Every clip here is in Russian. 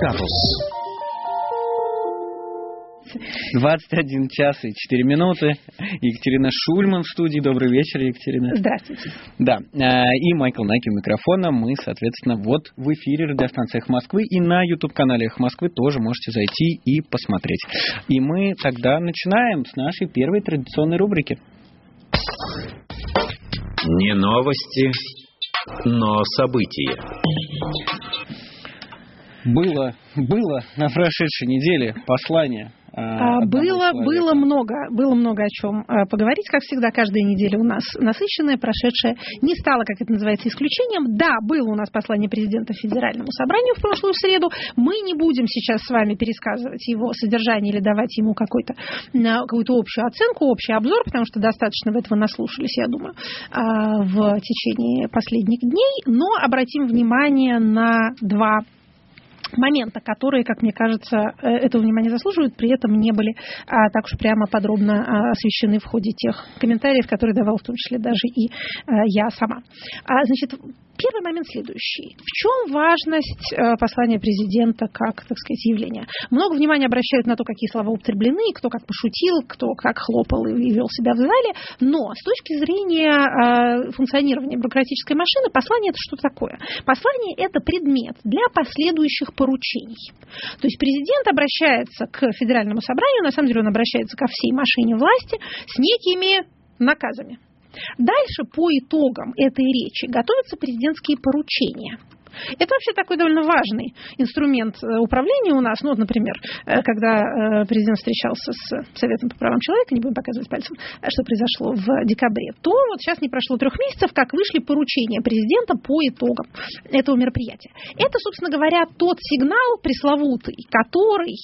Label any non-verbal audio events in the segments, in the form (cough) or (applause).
Статус. 21 час и 4 минуты. Екатерина Шульман в студии. Добрый вечер, Екатерина. Здравствуйте. Да, э, и Майкл Найки у микрофона. Мы, соответственно, вот в эфире радиостанции «Эхо Москвы» и на YouTube-канале «Эхо Москвы» тоже можете зайти и посмотреть. И мы тогда начинаем с нашей первой традиционной рубрики. Не новости, но события. Было, было на прошедшей неделе послание а, а было, было много, было много о чем а, поговорить, как всегда, каждая неделя у нас насыщенная, прошедшая, не стала, как это называется, исключением. Да, было у нас послание президента Федеральному собранию в прошлую среду. Мы не будем сейчас с вами пересказывать его содержание или давать ему какую-то общую оценку, общий обзор, потому что достаточно в этого наслушались, я думаю, в течение последних дней. Но обратим внимание на два момента, которые, как мне кажется, э, этого внимания заслуживают, при этом не были а, так уж прямо подробно а, освещены в ходе тех комментариев, которые давал в том числе даже и а, я сама. А, значит, Первый момент следующий. В чем важность э, послания президента как, так сказать, явления? Много внимания обращают на то, какие слова употреблены, кто как пошутил, кто как хлопал и вел себя в зале, но с точки зрения э, функционирования бюрократической машины, послание это что такое? Послание это предмет для последующих поручений. То есть президент обращается к федеральному собранию, на самом деле он обращается ко всей машине власти с некими наказами. Дальше по итогам этой речи готовятся президентские поручения. Это вообще такой довольно важный инструмент э, управления у нас. Ну, вот, например, э, когда э, президент встречался с Советом по правам человека, не будем показывать пальцем, что произошло в декабре, то вот сейчас не прошло трех месяцев, как вышли поручения президента по итогам этого мероприятия. Это, собственно говоря, тот сигнал пресловутый, который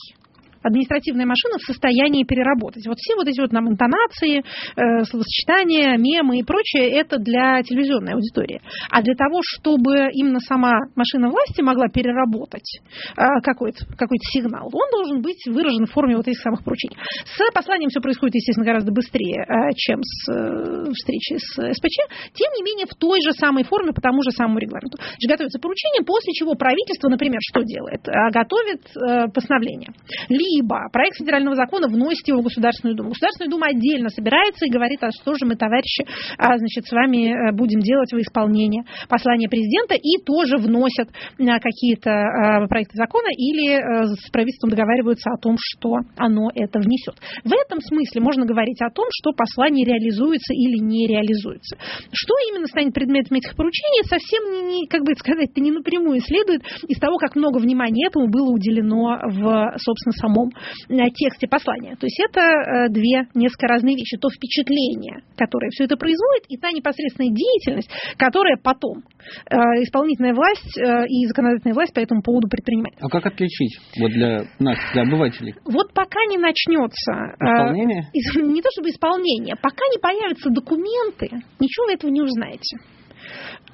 административная машина в состоянии переработать. Вот все вот эти вот нам интонации, э, словосочетания, мемы и прочее, это для телевизионной аудитории. А для того, чтобы именно сама машина власти могла переработать э, какой-то какой сигнал, он должен быть выражен в форме вот этих самых поручений. С посланием все происходит, естественно, гораздо быстрее, э, чем с э, встречей с СПЧ. Тем не менее, в той же самой форме, по тому же самому регламенту. Значит, готовится поручение, после чего правительство, например, что делает? Э, готовит э, постановление. Ли либо проект федерального закона вносит его в Государственную Думу. Государственная Дума отдельно собирается и говорит, а что же мы, товарищи, а, значит, с вами э, будем делать во исполнение послания президента и тоже вносят э, какие-то э, проекты закона или с правительством договариваются о том, что оно это внесет. В этом смысле можно говорить о том, что послание реализуется или не реализуется. Что именно станет предметом этих поручений, совсем не, как бы сказать-то, не напрямую следует из того, как много внимания этому было уделено в, собственно, самом самом э, тексте послания. То есть это э, две несколько разные вещи. То впечатление, которое все это производит, и та непосредственная деятельность, которая потом э, исполнительная власть и законодательная власть по этому поводу предпринимает. А как отличить вот для нас, для обывателей? Вот пока не начнется... Исполнение? Не то чтобы исполнение, пока не появятся документы, ничего вы этого не узнаете.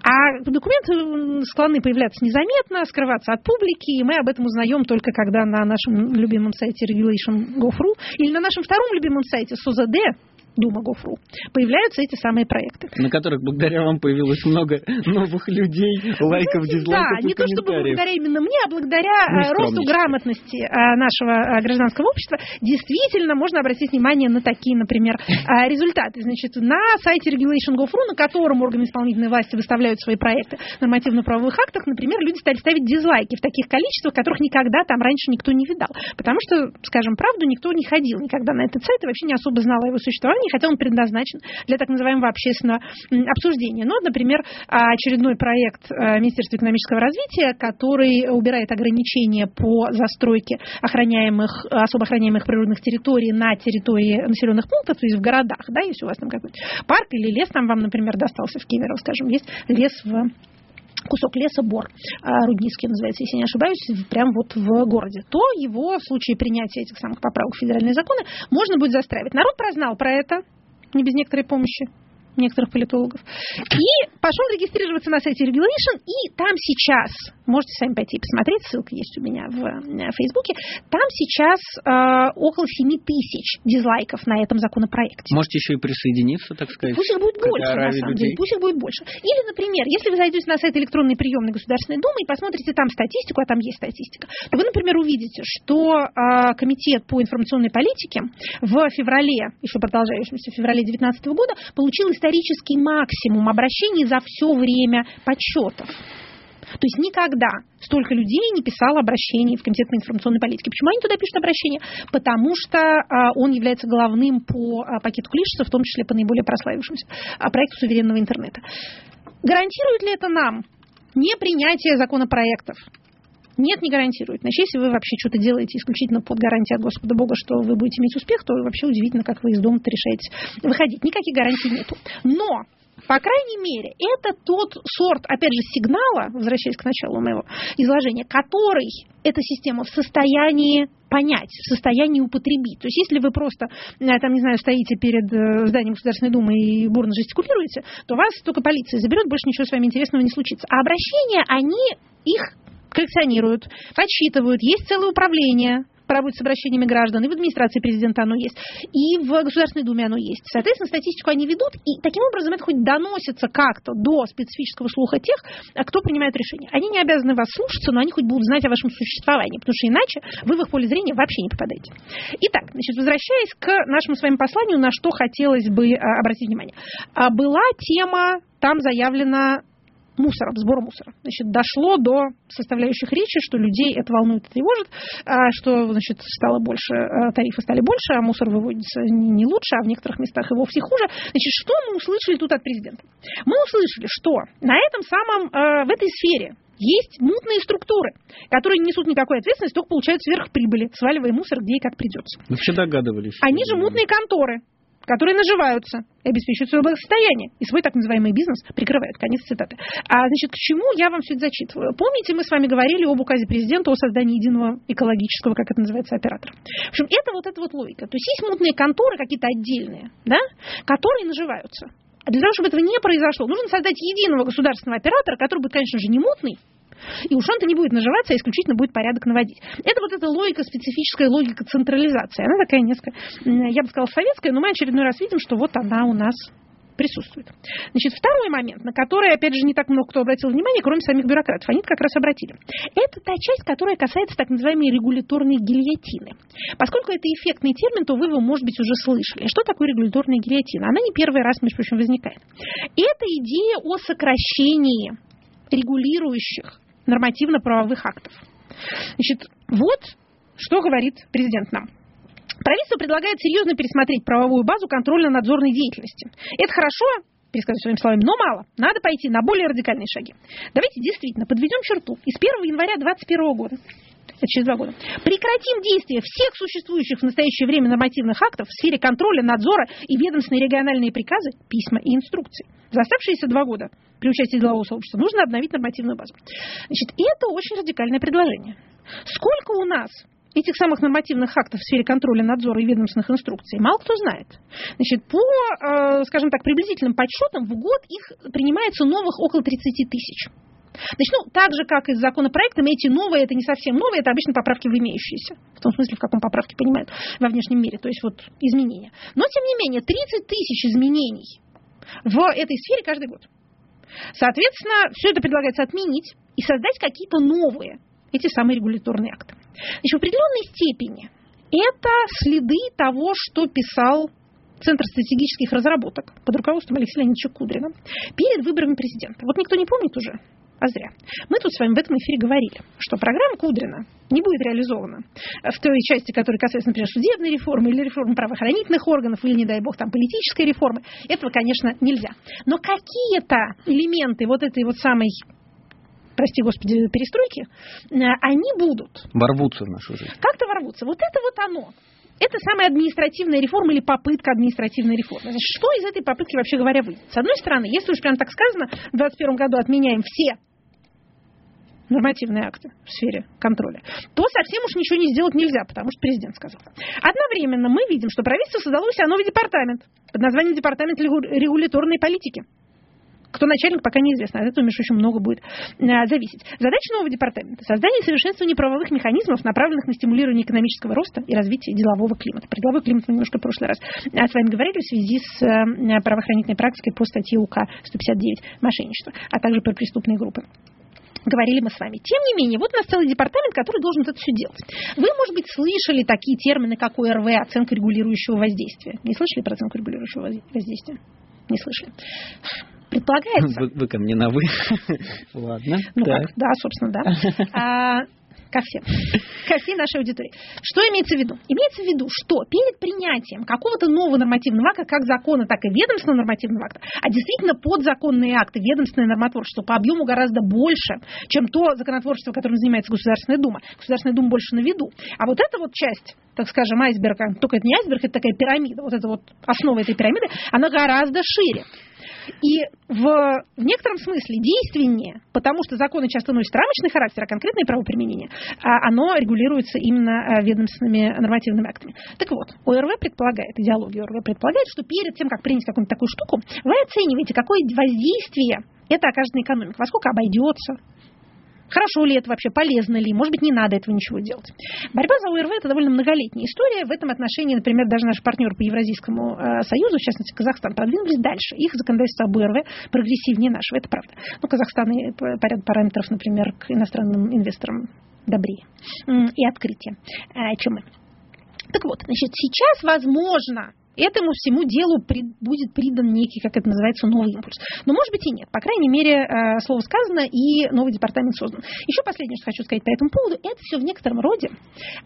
А документы склонны появляться незаметно, скрываться от публики, и мы об этом узнаем только когда на нашем любимом сайте regulation.gov.ru или на нашем втором любимом сайте SOZD, Дума Гофру, появляются эти самые проекты. На которых благодаря вам появилось много новых людей, лайков, дизлайков Да, не то чтобы благодаря именно мне, а благодаря ну, э, росту грамотности э, нашего э, гражданского общества, действительно можно обратить внимание на такие, например, результаты. Значит, на сайте Regulation Go.ru, на котором органы исполнительной власти выставляют свои проекты нормативно-правовых актах, например, люди стали ставить дизлайки в таких количествах, которых никогда там раньше никто не видал. Потому что, скажем правду, никто не ходил никогда на этот сайт и вообще не особо знал о его существовании обсуждений, хотя он предназначен для так называемого общественного обсуждения. Ну, например, очередной проект э, Министерства экономического развития, который убирает ограничения по застройке охраняемых, особо охраняемых природных территорий на территории населенных пунктов, то есть в городах, да, если у вас там какой-то парк или лес там вам, например, достался в Кемерово, скажем, есть лес в кусок леса бор, а, Рудницкий называется, если не ошибаюсь, прямо вот в городе, то его в случае принятия этих самых поправок в федеральные законы можно будет застраивать. Народ прознал про это, не без некоторой помощи некоторых политологов. И пошел регистрироваться на сайте Regulation, и там сейчас, можете сами пойти и посмотреть, ссылка есть у меня в э, Фейсбуке, там сейчас э, около 7 тысяч дизлайков на этом законопроекте. Можете еще и присоединиться, так сказать. Пусть их будет больше, на самом людей. деле, пусть их будет больше. Или, например, если вы зайдете на сайт электронной приемной Государственной Думы и посмотрите там статистику, а там есть статистика, то вы, например, увидите, что э, Комитет по информационной политике в феврале, еще продолжающемся в феврале 2019 года, получил исторический максимум обращений за все время подсчетов. То есть никогда столько людей не писало обращений в Комитет по информационной политике. Почему они туда пишут обращения? Потому что а, он является главным по а, пакету Клишеса, в том числе по наиболее прославившемуся а, проекту суверенного интернета. Гарантирует ли это нам непринятие законопроектов? Нет, не гарантирует. Значит, если вы вообще что-то делаете исключительно под гарантией от Господа Бога, что вы будете иметь успех, то вообще удивительно, как вы из дома решаете выходить. Никаких гарантий нету. Но по крайней мере, это тот сорт, опять же, сигнала, возвращаясь к началу моего изложения, который эта система в состоянии понять, в состоянии употребить. То есть, если вы просто, э, там, не знаю, стоите перед э, зданием Государственной Думы и бурно жестикулируете, то вас только полиция заберет, больше ничего с вами интересного не случится. А обращения, они их коллекционируют, подсчитывают, есть целое управление, по работе с обращениями граждан, и в администрации президента оно есть, и в Государственной Думе оно есть. Соответственно, статистику они ведут, и таким образом это хоть доносится как-то до специфического слуха тех, кто принимает решения. Они не обязаны вас слушаться, но они хоть будут знать о вашем существовании, потому что иначе вы в их поле зрения вообще не попадаете. Итак, значит, возвращаясь к нашему с вами посланию, на что хотелось бы а, обратить внимание. А, была тема, там заявлена мусора, сбора мусора. Значит, дошло до составляющих речи, что людей это волнует и тревожит, а что значит, стало больше, а, тарифы стали больше, а мусор выводится не лучше, а в некоторых местах и вовсе хуже. Значит, что мы услышали тут от президента? Мы услышали, что на этом самом, а, в этой сфере есть мутные структуры, которые не несут никакой ответственности, только получают сверхприбыли, сваливая мусор где и как придется. Мы все догадывались. Они же мутные конторы, которые наживаются и обеспечивают свое благосостояние, и свой так называемый бизнес прикрывают. Конец цитаты. А, значит, к чему я вам все это зачитываю? Помните, мы с вами говорили об указе президента о создании единого экологического, как это называется, оператора. В общем, это вот эта вот логика. То есть есть мутные конторы какие-то отдельные, да, которые наживаются. А для того, чтобы этого не произошло, нужно создать единого государственного оператора, который будет, конечно же, не мутный, и уж он-то не будет наживаться, а исключительно будет порядок наводить. Это вот эта логика, специфическая логика централизации. Она такая несколько, я бы сказала, советская, но мы очередной раз видим, что вот она у нас присутствует. Значит, второй момент, на который, опять же, не так много кто обратил внимание, кроме самих бюрократов, они как раз обратили. Это та часть, которая касается так называемой регуляторной гильотины. Поскольку это эффектный термин, то вы его, может быть, уже слышали. Что такое регуляторная гильотина? Она не первый раз, между прочим, возникает. Это идея о сокращении регулирующих нормативно-правовых актов. Значит, вот что говорит президент нам. Правительство предлагает серьезно пересмотреть правовую базу контрольно-надзорной деятельности. Это хорошо, пересказать своими словами, но мало. Надо пойти на более радикальные шаги. Давайте действительно подведем черту. И с 1 января 2021 года это через два года. Прекратим действие всех существующих в настоящее время нормативных актов в сфере контроля, надзора и ведомственные региональные приказы, письма и инструкции. За оставшиеся два года при участии делового сообщества нужно обновить нормативную базу. Значит, это очень радикальное предложение. Сколько у нас этих самых нормативных актов в сфере контроля, надзора и ведомственных инструкций мало кто знает. Значит, по, э, скажем так, приблизительным подсчетам в год их принимается новых около 30 тысяч. Значит, ну, так же, как и с законопроектами, эти новые, это не совсем новые, это обычно поправки в имеющиеся. В том смысле, в каком поправке понимают во внешнем мире, то есть вот изменения. Но, тем не менее, 30 тысяч изменений в этой сфере каждый год. Соответственно, все это предлагается отменить и создать какие-то новые, эти самые регуляторные акты. Значит, в определенной степени это следы того, что писал Центр стратегических разработок под руководством Алексея Леонидовича Кудрина перед выборами президента. Вот никто не помнит уже, а зря. Мы тут с вами в этом эфире говорили, что программа Кудрина не будет реализована в той части, которая касается, например, судебной реформы или реформы правоохранительных органов, или, не дай бог, там, политической реформы. Этого, конечно, нельзя. Но какие-то элементы вот этой вот самой прости господи, перестройки, э, они будут. Ворвутся в нашу жизнь. Как-то ворвутся. Вот это вот оно. Это самая административная реформа или попытка административной реформы. Значит, что из этой попытки, вообще говоря, выйдет? С одной стороны, если уж прям так сказано, в 2021 году отменяем все нормативные акты в сфере контроля, то совсем уж ничего не сделать нельзя, потому что президент сказал. Одновременно мы видим, что правительство создало у себя новый департамент под названием Департамент регуляторной политики. Кто начальник, пока неизвестно. От этого, между очень много будет э, зависеть. Задача нового департамента – создание и совершенствование правовых механизмов, направленных на стимулирование экономического роста и развитие делового климата. Про деловой климат мы немножко в прошлый раз э, с вами говорили в связи с э, правоохранительной практикой по статье УК 159 «Мошенничество», а также про преступные группы говорили мы с вами. Тем не менее, вот у нас целый департамент, который должен это все делать. Вы, может быть, слышали такие термины, как ОРВ, оценка регулирующего воздействия. Не слышали про оценку регулирующего воздействия? Не слышали. Предполагается... Вы, вы ко мне на «вы». (laughs) Ладно. Ну так. как, да, собственно, да. (laughs) Ко всем, ко всей нашей аудитории. Что имеется в виду? Имеется в виду, что перед принятием какого-то нового нормативного акта, как закона, так и ведомственного нормативного акта, а действительно подзаконные акты, ведомственное нормотворчество по объему гораздо больше, чем то законотворчество, которым занимается Государственная Дума. Государственная Дума больше на виду. А вот эта вот часть так скажем, айсберга, только это не айсберг, это такая пирамида, вот эта вот основа этой пирамиды, она гораздо шире. И в, в некотором смысле действеннее, потому что законы часто носят рамочный характер, а конкретное правоприменение, а оно регулируется именно а, ведомственными нормативными актами. Так вот, ОРВ предполагает, идеология ОРВ предполагает, что перед тем, как принять какую-нибудь такую штуку, вы оцениваете, какое воздействие это окажет на экономику, во сколько обойдется, Хорошо ли это вообще, полезно ли, может быть, не надо этого ничего делать. Борьба за ОРВ – это довольно многолетняя история. В этом отношении, например, даже наш партнер по Евразийскому э, союзу, в частности, Казахстан, продвинулись дальше. Их законодательство об ОРВ прогрессивнее нашего, это правда. Ну, Казахстан по ряду параметров, например, к иностранным инвесторам добрее и открытие, э, чем мы. Так вот, значит, сейчас, возможно, этому всему делу при, будет придан некий, как это называется, новый импульс. Но может быть и нет. По крайней мере, э, слово сказано, и новый департамент создан. Еще последнее, что хочу сказать по этому поводу, это все в некотором роде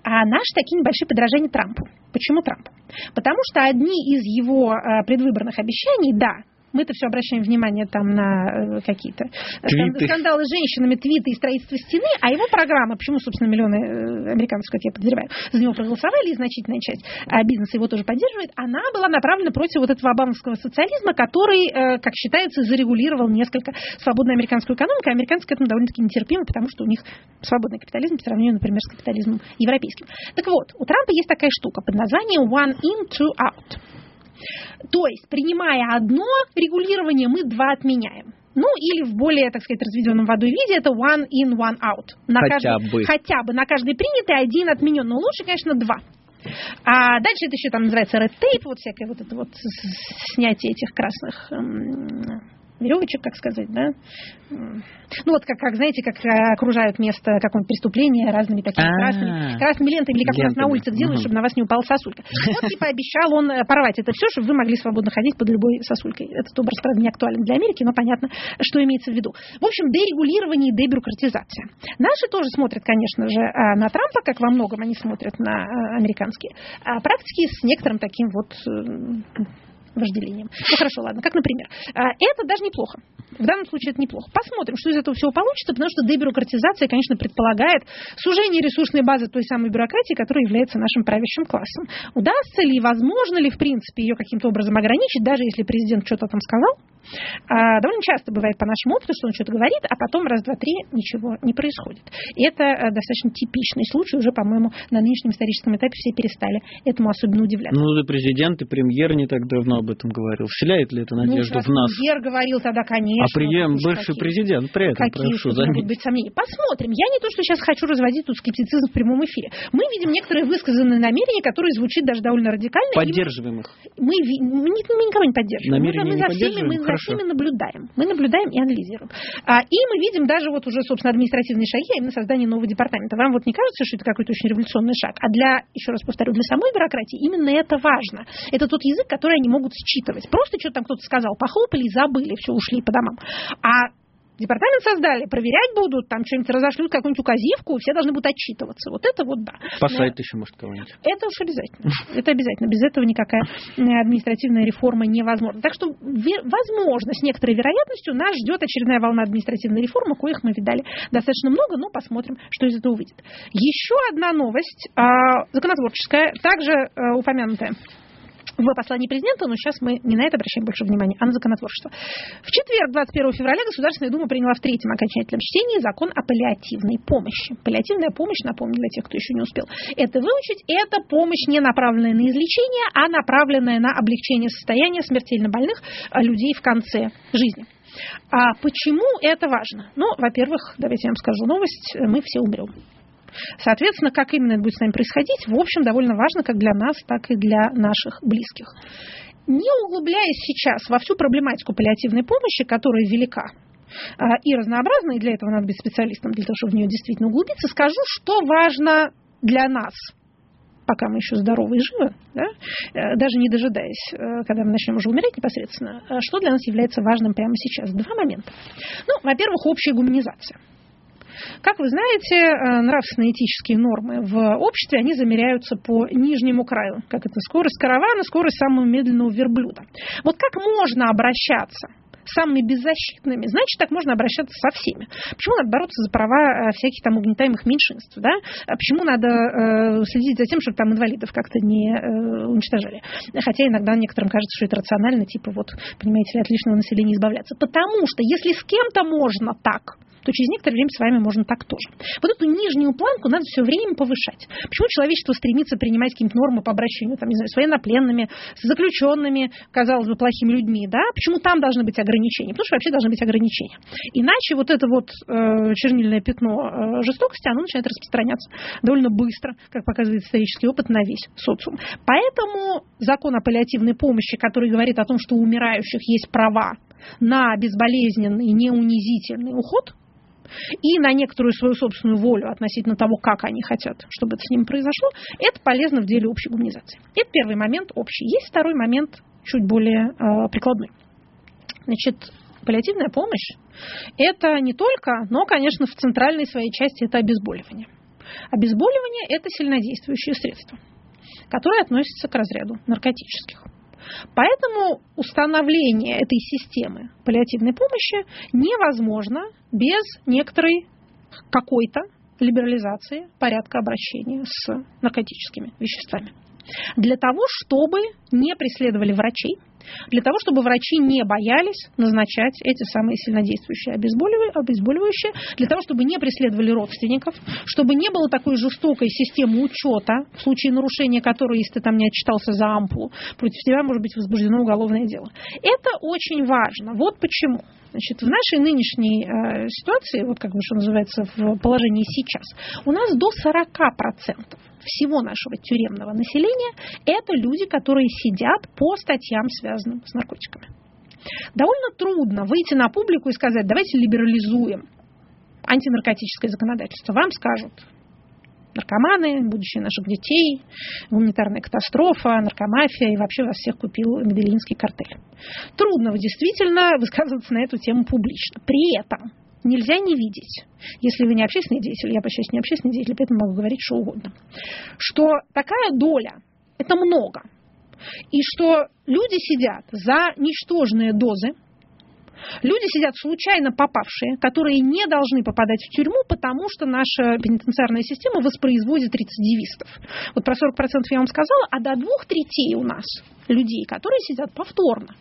а, наши такие небольшие подражания Трампу. Почему Трампу? Потому что одни из его а, предвыборных обещаний, да, мы-то все обращаем внимание там на э, какие-то твиты. скандалы с женщинами, твиты и строительство стены, а его программа, почему, собственно, миллионы э, американцев, как я подозреваю, за него проголосовали, и значительная часть а бизнеса его тоже поддерживает, она была направлена против вот этого обамовского социализма, который, э, как считается, зарегулировал несколько свободную американскую экономику, а американцы к этому довольно-таки нетерпимы, потому что у них свободный капитализм по сравнению, например, с капитализмом европейским. Так вот, у Трампа есть такая штука под названием one in, two out. То есть, принимая одно регулирование, мы два отменяем. Ну, или в более, так сказать, разведенном водой виде, это one in, one out. На хотя каждый, бы. Хотя бы. На каждый принятый один отменен. Но лучше, конечно, два. А дальше это еще там называется red tape, вот всякое вот это вот снятие этих красных веревочек, как сказать, да. Ну вот как, как знаете, как э, окружают место какого-нибудь преступления разными такими красными, красными лентами, или как у нас на улицах делают, чтобы на вас не упала сосулька. Вот типа обещал он э, порвать это все, чтобы вы могли свободно ходить под любой сосулькой. Этот образ, правда, не актуален для Америки, но понятно, что имеется в виду. В общем, дерегулирование и дебюрократизация. Наши тоже смотрят, конечно же, а, на Трампа, как во многом они смотрят на э, американские а практики с некоторым таким вот вожделением. Ну хорошо, ладно, как например. А, это даже неплохо. В данном случае это неплохо. Посмотрим, что из этого всего получится, потому что дебюрократизация, конечно, предполагает сужение ресурсной базы той самой бюрократии, которая является нашим правящим классом. Удастся ли, возможно ли, в принципе, ее каким-то образом ограничить, даже если президент что-то там сказал? А, довольно часто бывает по нашему опыту, что он что-то говорит, а потом раз, два, три ничего не происходит. И это э, достаточно типичный случай. Уже, по-моему, на нынешнем историческом этапе все перестали этому особенно удивляться. Ну, и президент, и премьер не так давно об этом говорил. Вселяет ли это ну, надежду ну, в нас? Премьер говорил тогда, конечно. А премьер бывший какие, президент при этом, какие прошу заметить. быть сомнения? Посмотрим. Я не то, что сейчас хочу разводить тут скептицизм в прямом эфире. Мы видим некоторые высказанные намерения, которые звучат даже довольно радикально. Поддерживаем их. Мы, мы, мы никого не поддерживаем. Намерения мы, мы, не за всеми, мы за всеми наблюдаем. Мы наблюдаем и анализируем. А, и мы видим даже вот уже, собственно, административные шаги, а именно создание нового департамента. Вам вот не кажется, что это какой-то очень революционный шаг? А для, еще раз повторю, для самой бюрократии именно это важно. Это тот язык, который они могут считывать. Просто что-то там кто-то сказал, похлопали забыли, все, ушли по домам. А Департамент создали, проверять будут, там что-нибудь разошлют, какую-нибудь указивку, все должны будут отчитываться. Вот это вот да. Посадить еще, может, кого-нибудь. Это уж обязательно. Это обязательно. Без этого никакая э, административная реформа невозможна. Так что, возможно, с некоторой вероятностью нас ждет очередная волна административной реформы, коих мы видали достаточно много, но посмотрим, что из этого выйдет. Еще одна новость, а, законотворческая, также э, упомянутая в послании президента, но сейчас мы не на это обращаем больше внимания, а на законотворчество. В четверг, 21 февраля, Государственная Дума приняла в третьем окончательном чтении закон о паллиативной помощи. Паллиативная помощь, напомню для тех, кто еще не успел, это выучить, это помощь не направленная на излечение, а направленная на облегчение состояния смертельно больных а, людей в конце жизни. А почему это важно? Ну, во-первых, давайте я вам скажу новость, мы все умрем. Соответственно, как именно это будет с нами происходить, в общем, довольно важно как для нас, так и для наших близких. Не углубляясь сейчас во всю проблематику паллиативной помощи, которая велика, а, и разнообразна, и для этого надо быть специалистом, для того, чтобы в нее действительно углубиться, скажу, что важно для нас, пока мы еще здоровы и живы, да, э, даже не дожидаясь, э, когда мы начнем уже умереть непосредственно, э, что для нас является важным прямо сейчас? Два момента. Ну, во-первых, общая гуманизация. Как вы знаете, э, нравственные этические нормы в обществе, они замеряются по нижнему краю. Как это скорость каравана, скорость самого медленного верблюда. Вот как можно обращаться самыми беззащитными, значит, так можно обращаться со всеми. Почему надо бороться за права э, всяких там угнетаемых меньшинств, да? А почему надо э, следить за тем, чтобы там инвалидов как-то не э, уничтожали? Хотя иногда некоторым кажется, что это рационально, типа вот, понимаете ли, от лишнего населения избавляться. Потому что если с кем-то можно так, то через некоторое время с вами можно так тоже. Вот эту нижнюю планку надо все время повышать. Почему человечество стремится принимать какие-то нормы по обращению там, не знаю, с военнопленными, с заключенными, казалось бы, плохими людьми, да? Почему там должны быть ограничения? Потому что вообще должны быть ограничения. Иначе вот это вот э, чернильное пятно э, жестокости, оно начинает распространяться довольно быстро, как показывает исторический опыт, на весь социум. Поэтому закон о паллиативной помощи, который говорит о том, что у умирающих есть права на безболезненный, неунизительный уход – и на некоторую свою собственную волю относительно того, как они хотят, чтобы это с ними произошло, это полезно в деле общей гуманизации. Это первый момент общий. Есть второй момент чуть более э, прикладной. Значит, паллиативная помощь – это не только, но, конечно, в центральной своей части это обезболивание. Обезболивание – это сильнодействующее средство, которое относится к разряду наркотических. Поэтому установление этой системы паллиативной помощи невозможно без некоторой какой-то либерализации порядка обращения с наркотическими веществами. Для того, чтобы не преследовали врачей, для того, чтобы врачи не боялись назначать эти самые сильнодействующие обезболивающие, для того, чтобы не преследовали родственников, чтобы не было такой жестокой системы учета, в случае нарушения которой, если ты там не отчитался за ампулу, против тебя может быть возбуждено уголовное дело. Это очень важно. Вот почему. Значит, в нашей нынешней э, ситуации, вот как бы что называется, в положении сейчас, у нас до 40% всего нашего тюремного населения это люди, которые сидят по статьям, связанным с наркотиками. Довольно трудно выйти на публику и сказать, давайте либерализуем антинаркотическое законодательство. Вам скажут, наркоманы, будущее наших детей, гуманитарная катастрофа, наркомафия и вообще вас всех купил Медellинский картель. Трудно действительно (laughs) высказываться на эту тему публично. При этом нельзя не видеть, если вы не общественный деятель, я, по счастью, не общественный деятель, поэтому могу говорить что угодно, что такая доля – это много. И что люди сидят за ничтожные дозы, Люди сидят случайно попавшие, которые не должны попадать в тюрьму, потому что наша пенитенциарная система воспроизводит рецидивистов. Вот про 40% я вам сказала, а до двух третей у нас людей, которые сидят повторно.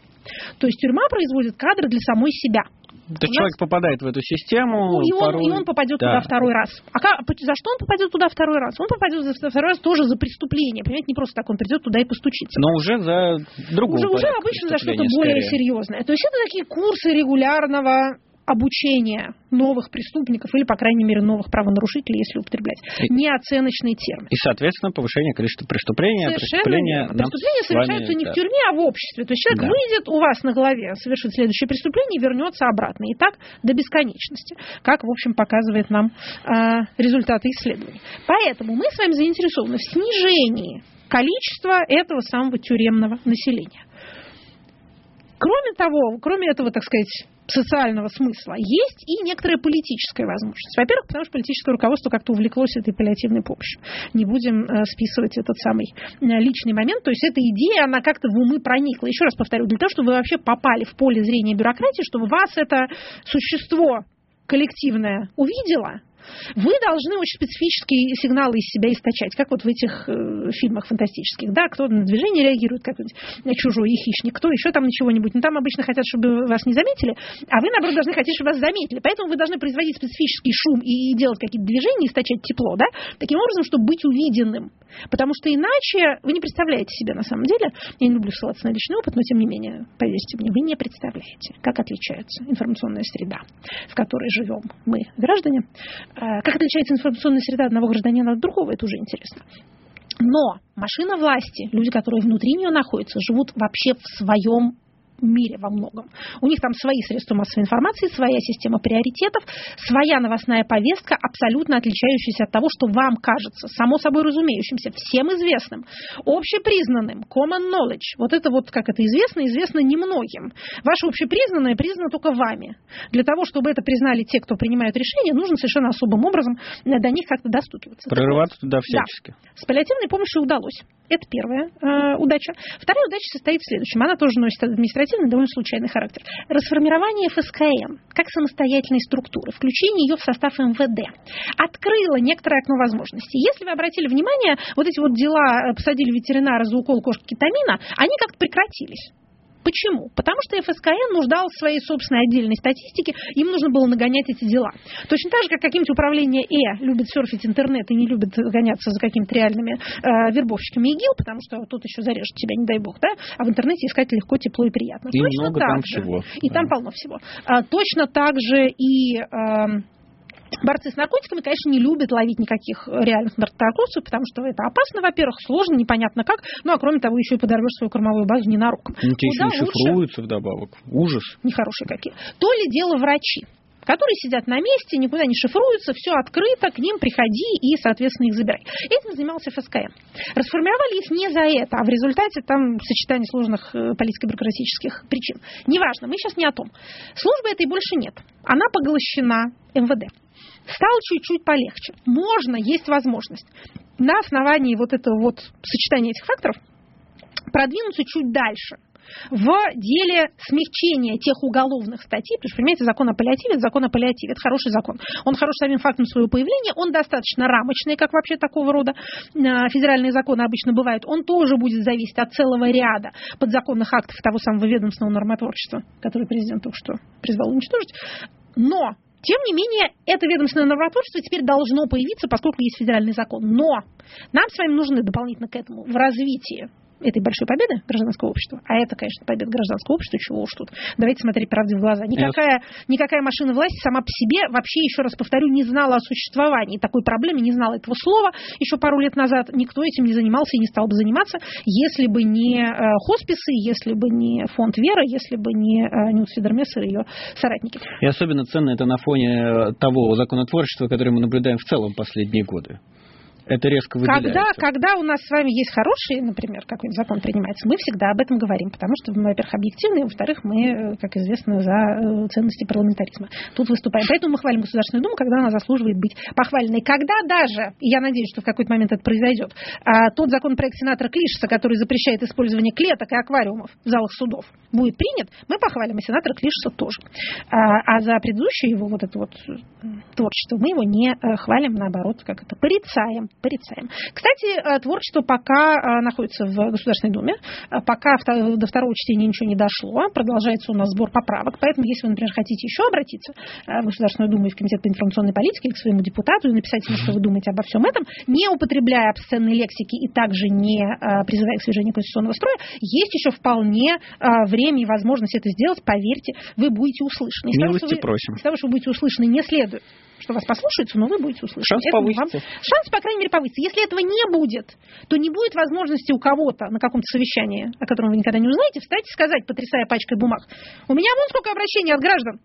То есть тюрьма производит кадры для самой себя. То человек нас... попадает в эту систему. Ну, и, он, порой... и он попадет да. туда второй раз. А как, за что он попадет туда второй раз? Он попадет за второй раз тоже за преступление. Понимаете, не просто так он придет туда и постучится. Но уже за другую Уже, уже обычно за что-то более серьезное. То есть это такие курсы регулярного обучения новых преступников или, по крайней мере, новых правонарушителей, если употреблять неоценочный термин. И, соответственно, повышение количества преступлений. Совершенно преступления, верно. Преступления совершаются вами, не да. в тюрьме, а в обществе. То есть человек да. выйдет у вас на голове, совершит следующее преступление и вернется обратно. И так до бесконечности, как, в общем, показывает нам э, результаты исследований. Поэтому мы с вами заинтересованы в снижении количества этого самого тюремного населения. Кроме того, кроме этого, так сказать, социального смысла, есть и некоторая политическая возможность. Во-первых, потому что политическое руководство как-то увлеклось этой паллиативной помощью. Не будем э, списывать этот самый э, личный момент. То есть эта идея, она как-то в умы проникла. Еще раз повторю, для того, чтобы вы вообще попали в поле зрения бюрократии, чтобы вас это существо коллективное увидело, вы должны очень специфические сигналы из себя источать, как вот в этих э, фильмах фантастических, да, кто на движение реагирует, как-нибудь чужой и хищник, кто еще там на чего-нибудь. Но там обычно хотят, чтобы вас не заметили, а вы, наоборот, должны хотеть, чтобы вас заметили. Поэтому вы должны производить специфический шум и делать какие-то движения, источать тепло, да, таким образом, чтобы быть увиденным. Потому что иначе вы не представляете себе на самом деле, я не люблю ссылаться на личный опыт, но тем не менее, поверьте мне, вы не представляете, как отличается информационная среда, в которой живем мы, граждане, как отличается информационная среда одного гражданина от другого, это уже интересно. Но машина власти, люди, которые внутри нее находятся, живут вообще в своем мире во многом. У них там свои средства массовой информации, своя система приоритетов, своя новостная повестка, абсолютно отличающаяся от того, что вам кажется, само собой разумеющимся, всем известным, общепризнанным, common knowledge. Вот это вот, как это известно, известно немногим. Ваше общепризнанное признано только вами. Для того, чтобы это признали те, кто принимают решения, нужно совершенно особым образом до них как-то достукиваться. Прорываться туда всячески. Да. С паллиативной помощью удалось. Это первая э, удача. Вторая удача состоит в следующем. Она тоже носит административный, довольно случайный характер. Расформирование ФСКМ как самостоятельной структуры, включение ее в состав МВД, открыло некоторое окно возможностей. Если вы обратили внимание, вот эти вот дела, э, посадили ветеринара за укол кошки кетамина, они как-то прекратились. Почему? Потому что ФСКН нуждал в своей собственной отдельной статистике, им нужно было нагонять эти дела. Точно так же, как каким-нибудь управление Э любит серфить интернет и не любит гоняться за какими-то реальными э, вербовщиками ИГИЛ, потому что тут еще зарежет тебя, не дай бог, да? А в интернете искать легко, тепло и приятно. И точно много так там же. всего. И да. там полно всего. А, точно так же и... Э, Борцы с наркотиками, конечно, не любят ловить никаких реальных наркоторговцев, потому что это опасно, во-первых, сложно, непонятно как, ну а кроме того, еще и подорвешь свою кормовую базу ненароком. Ну, те еще и лучше- шифруются вдобавок. Ужас. нехорошие какие. То ли дело врачи которые сидят на месте, никуда не шифруются, все открыто, к ним приходи и, соответственно, их забирай. Этим занимался ФСКМ. Расформировали их не за это, а в результате там сочетание сложных э, политико-бюрократических причин. Неважно, мы сейчас не о том. Службы этой больше нет. Она поглощена МВД. Стало чуть-чуть полегче. Можно, есть возможность. На основании вот этого вот сочетания этих факторов продвинуться чуть дальше в деле смягчения тех уголовных статей, потому что, понимаете, закон это закон о паллиативе, это хороший закон. Он хорош самим фактом своего появления, он достаточно рамочный, как вообще такого рода э, федеральные законы обычно бывают. Он тоже будет зависеть от целого ряда подзаконных актов того самого ведомственного нормотворчества, который президент только что призвал уничтожить. Но тем не менее, это ведомственное нормотворчество теперь должно появиться, поскольку есть федеральный закон. Но нам с вами нужны дополнительно к этому в развитии этой большой победы гражданского общества, а это, конечно, победа гражданского общества, чего уж тут. Давайте смотреть правде в глаза. Никакая, никакая машина власти сама по себе, вообще, еще раз повторю, не знала о существовании такой проблемы, не знала этого слова. Еще пару лет назад никто этим не занимался и не стал бы заниматься, если бы не э, хосписы, если бы не фонд Вера, если бы не э, Нюта Федермессер и ее соратники. И особенно ценно это на фоне э, того законотворчества, которое мы наблюдаем в целом последние годы. Это резко выделяется. Когда, когда у нас с вами есть хороший, например, какой-нибудь закон принимается, мы всегда об этом говорим, потому что мы, во-первых, объективны, и, во-вторых, мы, как известно, за ценности парламентаризма. Тут выступаем. Поэтому мы хвалим Государственную Думу, когда она заслуживает быть похваленной. Когда даже, и я надеюсь, что в какой-то момент это произойдет, тот законопроект сенатора Клишеса, который запрещает использование клеток и аквариумов в залах судов, будет принят, мы похвалим и сенатора Клишеса тоже. А за предыдущее его вот это вот творчество мы его не хвалим, наоборот, как это, порицаем порицаем. Кстати, творчество пока находится в Государственной Думе, пока до второго чтения ничего не дошло, продолжается у нас сбор поправок, поэтому если вы, например, хотите еще обратиться в Государственную Думу и в Комитет по информационной политике или к своему депутату и написать ему, что вы думаете обо всем этом, не употребляя обсценной лексики и также не призывая к свержению конституционного строя, есть еще вполне время и возможность это сделать, поверьте, вы будете услышаны. Из Милости того, вы, просим. Из того, что вы будете услышаны, не следует что вас послушаются, но вы будете услышаны. Шанс Это повысится. Вам... Шанс, по крайней мере, повысится. Если этого не будет, то не будет возможности у кого-то на каком-то совещании, о котором вы никогда не узнаете, встать и сказать, потрясая пачкой бумаг, у меня вон сколько обращений от граждан.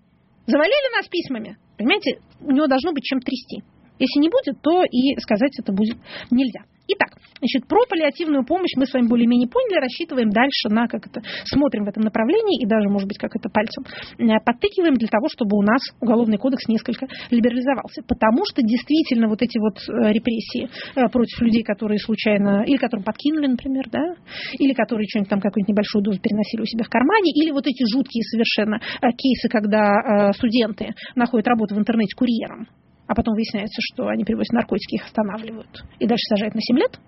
Завалили нас письмами. Понимаете, у него должно быть чем трясти. Если не будет, то и сказать это будет нельзя. Итак, значит, про паллиативную помощь мы с вами более-менее поняли, рассчитываем дальше на как это, смотрим в этом направлении и даже, может быть, как это пальцем подтыкиваем для того, чтобы у нас уголовный кодекс несколько либерализовался. Потому что действительно вот эти вот репрессии против людей, которые случайно, или которым подкинули, например, да, или которые что-нибудь там какую-нибудь небольшую дозу переносили у себя в кармане, или вот эти жуткие совершенно кейсы, когда студенты находят работу в интернете курьером, а потом выясняется, что они привозят наркотики, их останавливают и дальше сажают на 7 лет,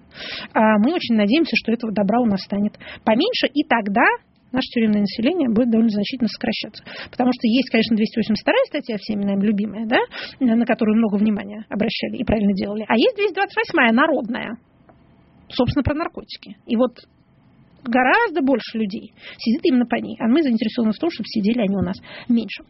а, мы очень надеемся, что этого добра у нас станет поменьше, и тогда наше тюремное население будет довольно значительно сокращаться. Потому что есть, конечно, 282 статья, всеми нами любимая, да, на которую много внимания обращали и правильно делали. А есть 228 народная, собственно, про наркотики. И вот гораздо больше людей сидит именно по ней. А мы заинтересованы в том, чтобы сидели они у нас меньше.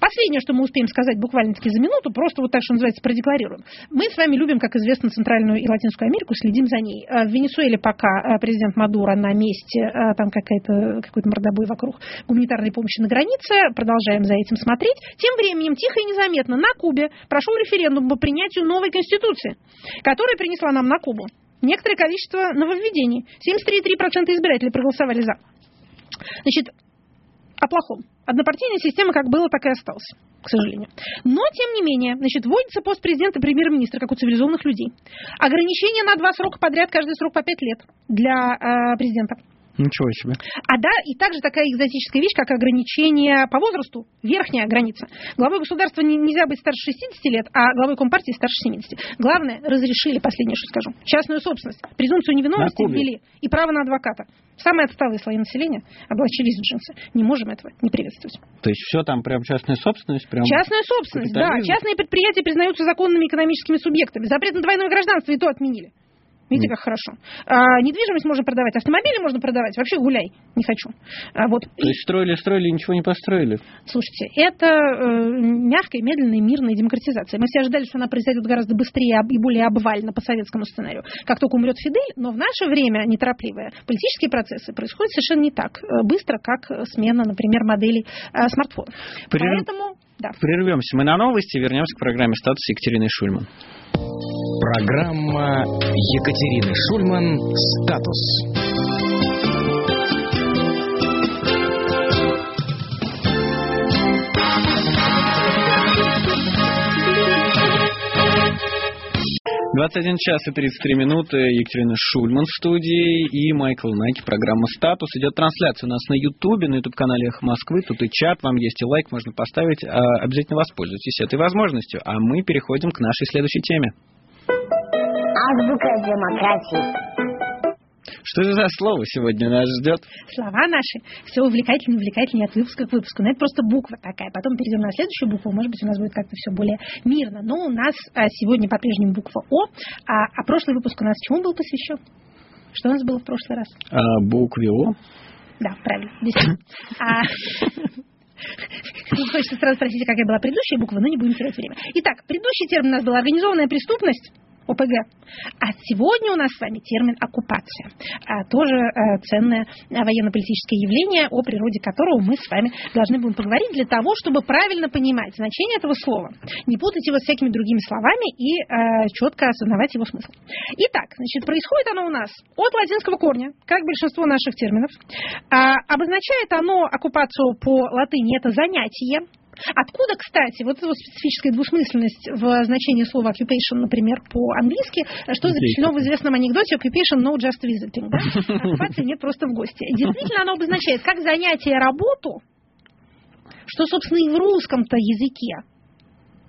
Последнее, что мы успеем сказать буквально-таки за минуту, просто вот так, что называется, продекларируем. Мы с вами любим, как известно, Центральную и Латинскую Америку, следим за ней. А в Венесуэле пока а, президент Мадуро на месте, а, там какая-то, какой-то мордобой вокруг гуманитарной помощи на границе, продолжаем за этим смотреть. Тем временем, тихо и незаметно, на Кубе прошел референдум по принятию новой конституции, которая принесла нам на Кубу некоторое количество нововведений. 73,3% избирателей проголосовали за. Значит, о плохом. Однопартийная система как была, так и осталась, к сожалению. Но, тем не менее, значит, вводится пост президента премьер-министра, как у цивилизованных людей. Ограничение на два срока подряд, каждый срок по пять лет для э, президента. Ничего себе. А да, и также такая экзотическая вещь, как ограничение по возрасту, верхняя граница. Главой государства не, нельзя быть старше 60 лет, а главой компартии старше 70. Главное, разрешили, последнее, что скажу, частную собственность, презумпцию невиновности ввели и право на адвоката. Самые отсталые слои населения облачились в джинсы. Не можем этого не приветствовать. То есть все там прям частная собственность? Прям частная собственность, да. Частные предприятия признаются законными экономическими субъектами. Запрет на двойное гражданство и то отменили. Видите, как хорошо. А, недвижимость можно продавать, автомобили можно продавать. Вообще гуляй, не хочу. А, вот. То есть строили, строили, ничего не построили? Слушайте, это э, мягкая, медленная, мирная демократизация. Мы все ожидали, что она произойдет гораздо быстрее и более обвально по советскому сценарию. Как только умрет Фидель, но в наше время неторопливые политические процессы происходят совершенно не так э, быстро, как смена, например, моделей э, смартфонов. Прерв... Поэтому, да. Прервемся мы на новости, вернемся к программе «Статус» Екатерины Шульман. Программа Екатерины Шульман «Статус». Двадцать один час и тридцать три минуты. Екатерина Шульман в студии и Майкл Найки. Программа «Статус». Идет трансляция у нас на Ютубе, на Ютуб-канале «Эхо Москвы». Тут и чат, вам есть и лайк, можно поставить. А, обязательно воспользуйтесь этой возможностью. А мы переходим к нашей следующей теме. Азбука демократии. Что же за слово сегодня нас ждет? Слова наши все увлекательнее, увлекательнее от выпуска к выпуску. Но это просто буква такая. Потом перейдем на следующую букву. Может быть, у нас будет как-то все более мирно. Но у нас а, сегодня по-прежнему буква О. А, а прошлый выпуск у нас чему был посвящен? Что у нас было в прошлый раз? А, букве О. Да, правильно. А, (laughs) хочется сразу спросить, какая была предыдущая буква, но не будем терять время. Итак, предыдущий термин у нас был организованная преступность. ОПГ. А сегодня у нас с вами термин оккупация. А, тоже а, ценное военно-политическое явление, о природе которого мы с вами должны будем поговорить для того, чтобы правильно понимать значение этого слова, не путать его с всякими другими словами и а, четко осознавать его смысл. Итак, значит, происходит оно у нас от латинского корня, как большинство наших терминов. А, обозначает оно оккупацию по латыни это занятие, Откуда, кстати, вот эта специфическая двусмысленность в значении слова occupation, например, по-английски, что заключено в известном анекдоте occupation no just visiting, (laughs) да? Оккупация не просто в гости. Действительно, оно обозначает как занятие работу, что, собственно, и в русском-то языке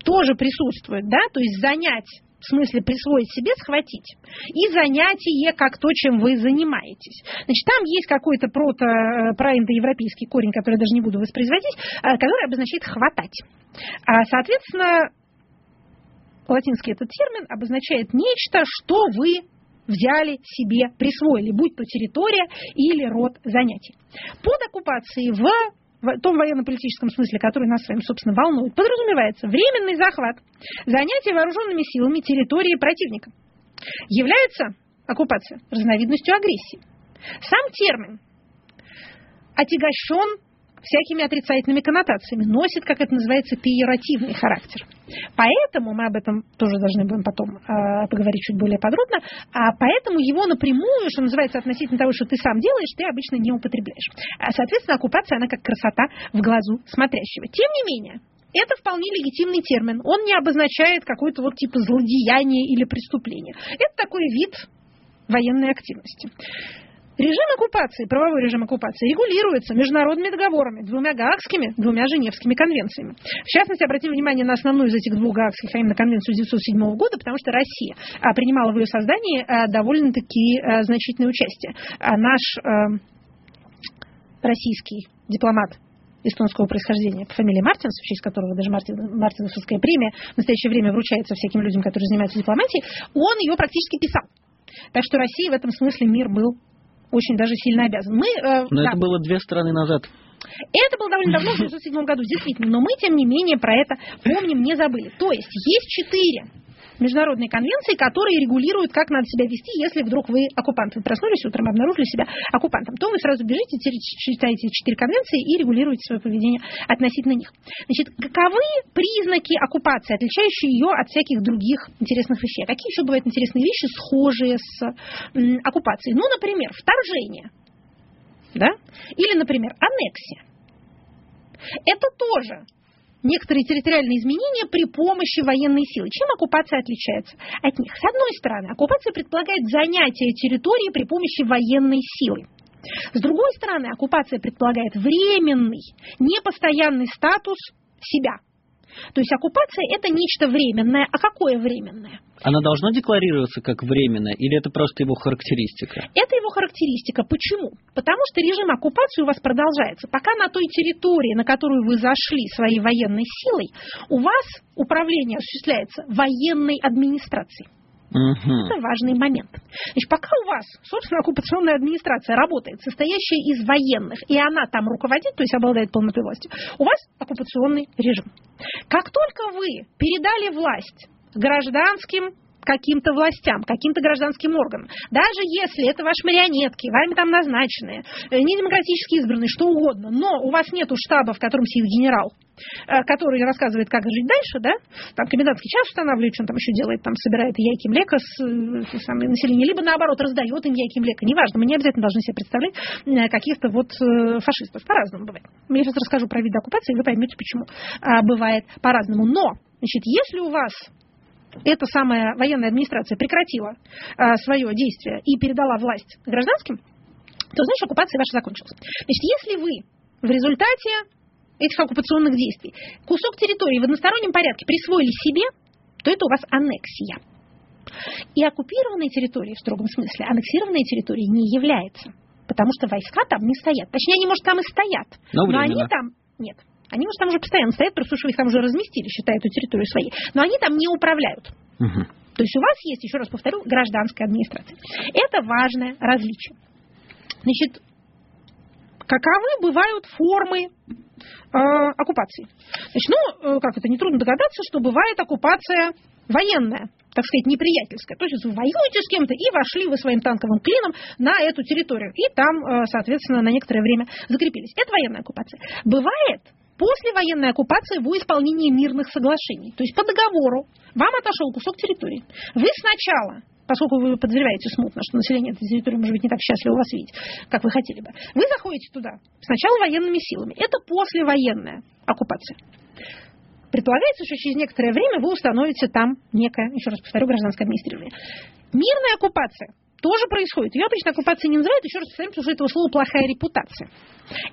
тоже присутствует, да, то есть занять в смысле присвоить себе, схватить, и занятие как то, чем вы занимаетесь. Значит, там есть какой-то прото, э, проиндоевропейский корень, который я даже не буду воспроизводить, э, который обозначает «хватать». А, соответственно, латинский этот термин обозначает нечто, что вы взяли себе, присвоили, будь то территория или род занятий. Под оккупацией в в том военно-политическом смысле, который нас с вами, собственно, волнует, подразумевается временный захват, занятие вооруженными силами территории противника. Является оккупация разновидностью агрессии. Сам термин отягощен всякими отрицательными коннотациями, носит, как это называется, пиеративный характер. Поэтому, мы об этом тоже должны будем потом э, поговорить чуть более подробно, а поэтому его напрямую, что называется, относительно того, что ты сам делаешь, ты обычно не употребляешь. А, соответственно, оккупация, она как красота в глазу смотрящего. Тем не менее, это вполне легитимный термин. Он не обозначает какой-то вот типа злодеяние или преступление. Это такой вид военной активности. Режим оккупации, правовой режим оккупации регулируется международными договорами, двумя Гаагскими, двумя Женевскими конвенциями. В частности, обратим внимание на основную из этих двух Гаагских, а именно Конвенцию 1907 года, потому что Россия а, принимала в ее создании а, довольно-таки а, значительное участие. Наш российский дипломат эстонского происхождения по фамилии Мартинс, в честь которого даже Мартин, Мартинсовская премия в настоящее время вручается всяким людям, которые занимаются дипломатией, он ее практически писал. Так что России в этом смысле мир был очень даже сильно обязан. Мы, э, но да, это было две страны назад. Это было довольно давно, в (clears throat) 1907 году, действительно. Но мы, тем не менее, про это помним, не забыли. То есть есть четыре международные конвенции, которые регулируют, как надо себя вести, если вдруг вы оккупант. Вы проснулись утром обнаружили себя оккупантом. То вы сразу бежите, читаете четыре конвенции и регулируете свое поведение относительно них. Значит, каковы признаки оккупации, отличающие ее от всяких других интересных вещей? Какие еще бывают интересные вещи, схожие с оккупацией? Ну, например, вторжение. Да? Или, например, аннексия. Это тоже некоторые территориальные изменения при помощи военной силы. Чем оккупация отличается от них? С одной стороны, оккупация предполагает занятие территории при помощи военной силы. С другой стороны, оккупация предполагает временный, непостоянный статус себя – то есть оккупация это нечто временное. А какое временное? Она должна декларироваться как временная или это просто его характеристика? Это его характеристика. Почему? Потому что режим оккупации у вас продолжается. Пока на той территории, на которую вы зашли своей военной силой, у вас управление осуществляется военной администрацией. Угу. Это важный момент. Значит, пока у вас, собственно, оккупационная администрация работает, состоящая из военных, и она там руководит, то есть обладает полнотой власти, у вас оккупационный режим. Как только вы передали власть гражданским каким-то властям, каким-то гражданским органам. Даже если это ваши марионетки, вами там назначенные, э, не демократически избранные, что угодно, но у вас нет штаба, в котором сидит генерал, э, который рассказывает, как жить дальше, да, там комендантский час устанавливает, что он там еще делает, там собирает яйки млека с, с, с населения, либо наоборот раздает им яйки млека, неважно, мы не обязательно должны себе представлять э, каких-то вот фашистов, по-разному бывает. Я сейчас расскажу про вид оккупации, и вы поймете, почему а, бывает по-разному. Но, значит, если у вас эта самая военная администрация прекратила а, свое действие и передала власть гражданским, то значит оккупация ваша закончилась. Значит, если вы в результате этих оккупационных действий кусок территории в одностороннем порядке присвоили себе, то это у вас аннексия. И оккупированной территорией в строгом смысле аннексированной территорией не является. Потому что войска там не стоят. Точнее, они, может, там и стоят. Но, но они там... Нет. Они, может, там уже постоянно стоят, потому что их там уже разместили, считая эту территорию своей. Но они там не управляют. Угу. То есть у вас есть, еще раз повторю, гражданская администрация. Это важное различие. Значит, каковы бывают формы э, оккупации? Значит, ну, э, как это, нетрудно догадаться, что бывает оккупация военная, так сказать, неприятельская. То есть вы воюете с кем-то и вошли вы своим танковым клином на эту территорию. И там, э, соответственно, на некоторое время закрепились. Это военная оккупация. Бывает после военной оккупации в исполнении мирных соглашений. То есть по договору вам отошел кусок территории. Вы сначала поскольку вы подозреваете смутно, что население этой территории может быть не так счастливо вас видеть, как вы хотели бы, вы заходите туда сначала военными силами. Это послевоенная оккупация. Предполагается, что через некоторое время вы установите там некое, еще раз повторю, гражданское администрирование. Мирная оккупация тоже происходит. Ее обычно оккупацией не называют, еще раз повторяем, потому что этого слова плохая репутация.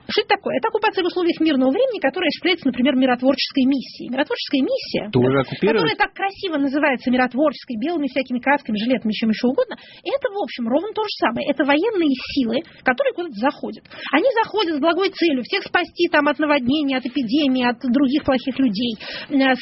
Что это такое? Это оккупация в условиях мирного времени, которая осуществляется, например, миротворческой миссией. Миротворческая миссия, тоже которая так красиво называется миротворческой, белыми всякими красками, жилетами, чем еще угодно, это, в общем, ровно то же самое. Это военные силы, которые куда-то заходят. Они заходят с благой целью всех спасти там, от наводнений, от эпидемии, от других плохих людей, э,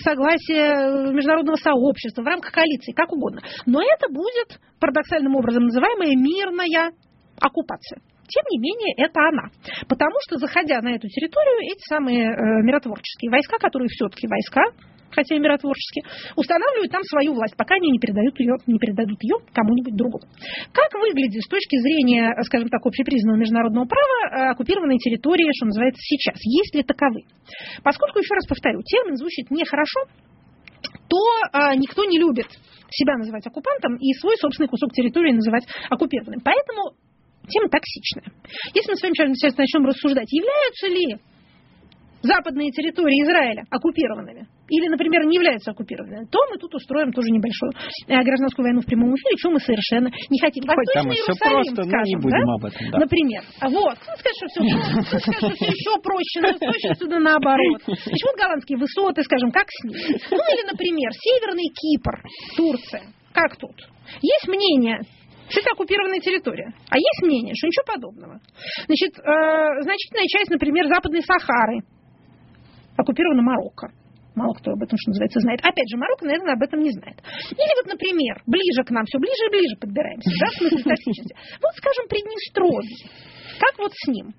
согласие международного сообщества, в рамках коалиции, как угодно. Но это будет парадоксальным образом называемая мирная оккупация. Тем не менее, это она. Потому что, заходя на эту территорию, эти самые э, миротворческие войска, которые все-таки войска, хотя и миротворческие, устанавливают там свою власть, пока они не передают ее, не передадут ее кому-нибудь другому. Как выглядит с точки зрения, скажем так, общепризнанного международного права э, оккупированные территории, что называется, сейчас? Есть ли таковы? Поскольку, еще раз повторю, термин звучит нехорошо, то а, никто не любит себя называть оккупантом и свой собственный кусок территории называть оккупированным. Поэтому тема токсичная. Если мы с вами сейчас начнем рассуждать, являются ли западные территории Израиля оккупированными, или, например, не является оккупированной, то мы тут устроим тоже небольшую э, гражданскую войну в прямом эфире, чего мы совершенно не хотим. Там Восточный все Иерусалим, просто, но скажем, не будем да? об этом. Да. Например. Вот. Ну, скажешь, что все, скажешь, что все еще проще, но точно сюда наоборот. Значит, вот голландские высоты, скажем, как с ними. Ну, или, например, Северный Кипр, Турция. Как тут? Есть мнение, что это оккупированная территория. А есть мнение, что ничего подобного. Значит, э, значительная часть, например, Западной Сахары оккупирована Марокко. Мало кто об этом, что называется, знает. Опять же, Марокко, наверное, об этом не знает. Или вот, например, ближе к нам, все ближе и ближе подбираемся, да, в смысле. Вот, скажем, Приднестровье. Как вот с ним?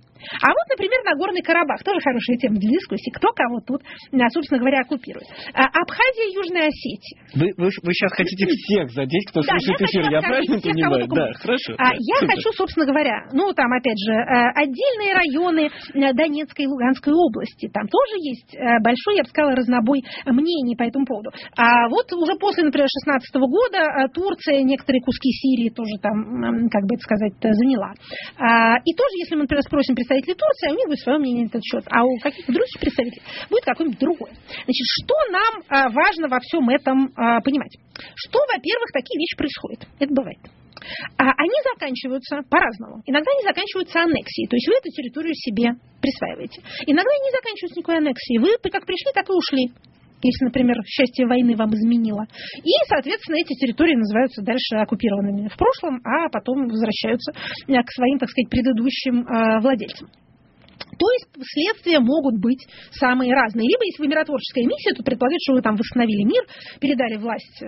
А вот, например, Нагорный Карабах, тоже хорошая тема для дискуссии, кто кого тут, а, собственно говоря, оккупирует. А, Абхазия и Южная Осетия. Вы, вы, вы сейчас хотите (clears throat) всех задеть, кто Да, слушает я эфир, я правильно всех, понимаю? Да, хорошо. А, я Супер. хочу, собственно говоря, ну, там, опять же, э, отдельные районы э, Донецкой и Луганской области. Там тоже есть э, большой, я бы сказала, разнобой мнений по этому поводу. А вот уже после, например, 16 года Турция некоторые куски Сирии тоже там, как бы это сказать, заняла. А, И тоже, если мы, например, спросим представителей Турции, у них будет свое мнение на этот счет. А у каких-то других представителей будет какое-нибудь другое. Значит, что нам а, важно во всем этом а, понимать? Что, во-первых, такие вещи происходят. Это бывает. А они заканчиваются по-разному. Иногда они заканчиваются аннексией, то есть вы эту территорию себе присваиваете. Иногда они не заканчиваются никакой аннексией. Вы как пришли, так и ушли. Если, например, счастье войны вам изменило. И, соответственно, эти территории называются дальше оккупированными в прошлом, а потом возвращаются э, к своим, так сказать, предыдущим э, владельцам. То есть следствия могут быть самые разные. Либо, если вы миротворческая миссия, то предполагает, что вы там восстановили мир, передали власть э,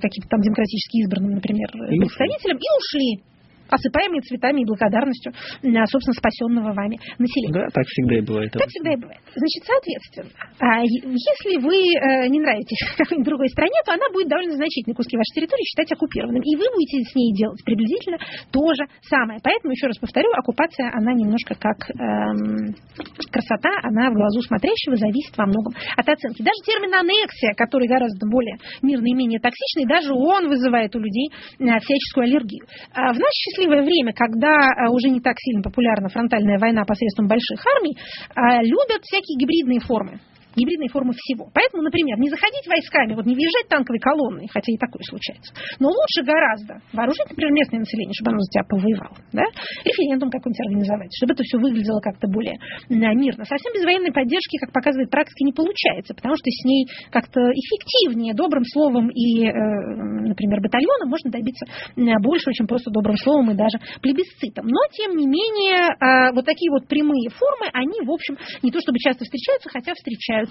каким-то там демократически избранным, например, представителям и ушли осыпаемые цветами и благодарностью, э, собственно, спасенного вами населения. Да, так всегда и бывает. Так всегда и бывает. Значит, соответственно, а, если вы э, не нравитесь (laughs) какой-нибудь другой стране, то она будет довольно значительные куски вашей территории считать оккупированным. И вы будете с ней делать приблизительно то же самое. Поэтому, еще раз повторю, оккупация, она немножко как эм, красота, она в глазу смотрящего зависит во многом от оценки. Даже термин аннексия, который гораздо более мирный и менее токсичный, даже он вызывает у людей э, всяческую аллергию. А в наше счастливое время, когда э, уже не так сильно популярна фронтальная война посредством больших армий, э, любят всякие гибридные формы гибридные формы всего. Поэтому, например, не заходить войсками, вот не въезжать танковой колонной, хотя и такое случается, но лучше гораздо вооружить, например, местное население, чтобы оно за тебя повоевало, да? референдум какой-нибудь организовать, чтобы это все выглядело как-то более м, мирно. Совсем без военной поддержки, как показывает практика, не получается, потому что с ней как-то эффективнее добрым словом и, э, например, батальоном можно добиться м, большего, чем просто добрым словом и даже плебисцитом. Но, тем не менее, э, вот такие вот прямые формы, они, в общем, не то чтобы часто встречаются, хотя встречаются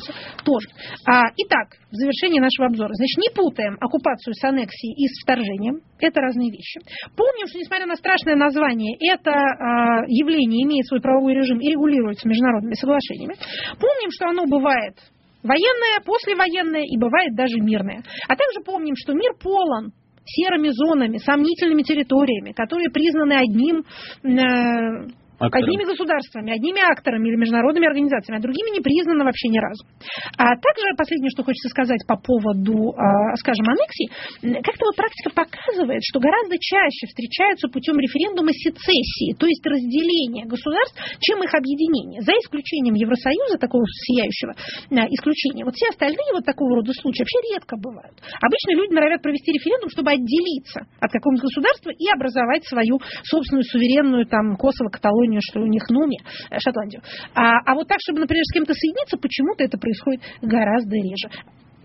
тоже. А, итак, в завершении нашего обзора. Значит, не путаем оккупацию с аннексией и с вторжением. Это разные вещи. Помним, что, несмотря на страшное название, это а, явление имеет свой правовой режим и регулируется международными соглашениями. Помним, что оно бывает военное, послевоенное и бывает даже мирное. А также помним, что мир полон серыми зонами, сомнительными территориями, которые признаны одним э, Актором. одними государствами, одними акторами или международными организациями, а другими не признано вообще ни разу. А также последнее, что хочется сказать по поводу, а, скажем, аннексии, м, как-то вот практика показывает, что гораздо чаще встречаются путем референдума сецессии, то есть разделения государств, чем их объединение. За исключением Евросоюза, такого сияющего а, исключения. Вот все остальные вот такого рода случаи вообще редко бывают. Обычно люди норовят провести референдум, чтобы отделиться от какого-нибудь государства и образовать свою собственную суверенную там Косово, Каталонию, что у них на уме, э, Шотландию. А, а вот так, чтобы, например, с кем-то соединиться, почему-то это происходит гораздо реже.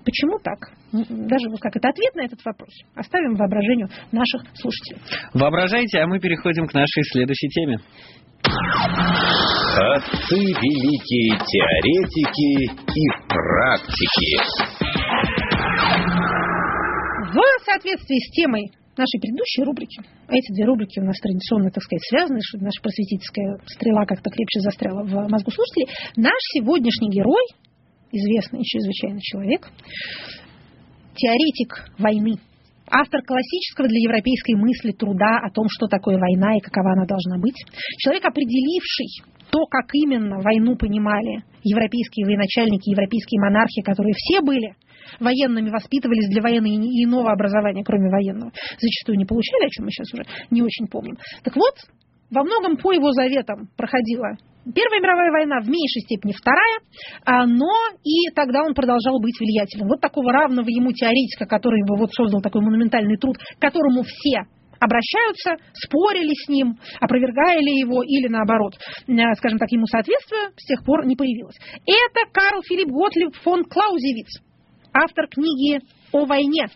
Почему так? Даже вот как это ответ на этот вопрос оставим воображению наших слушателей. Воображайте, а мы переходим к нашей следующей теме. Отцы великие теоретики и практики. В соответствии с темой нашей предыдущей рубрики, а эти две рубрики у нас традиционно, так сказать, связаны, чтобы наша просветительская стрела как-то крепче застряла в мозгу слушателей, наш сегодняшний герой, известный чрезвычайно человек, теоретик войны, автор классического для европейской мысли труда о том, что такое война и какова она должна быть, человек, определивший то, как именно войну понимали европейские военачальники, европейские монархи, которые все были военными, воспитывались для военного и иного образования, кроме военного, зачастую не получали, о чем мы сейчас уже не очень помним. Так вот, во многом по его заветам проходила Первая мировая война в меньшей степени вторая, а, но и тогда он продолжал быть влиятельным. Вот такого равного ему теоретика, который бы вот создал такой монументальный труд, к которому все обращаются, спорили с ним, опровергали его или наоборот, э, скажем так, ему соответствие с тех пор не появилось. Это Карл Филипп Готлиб фон Клаузевиц, автор книги о войне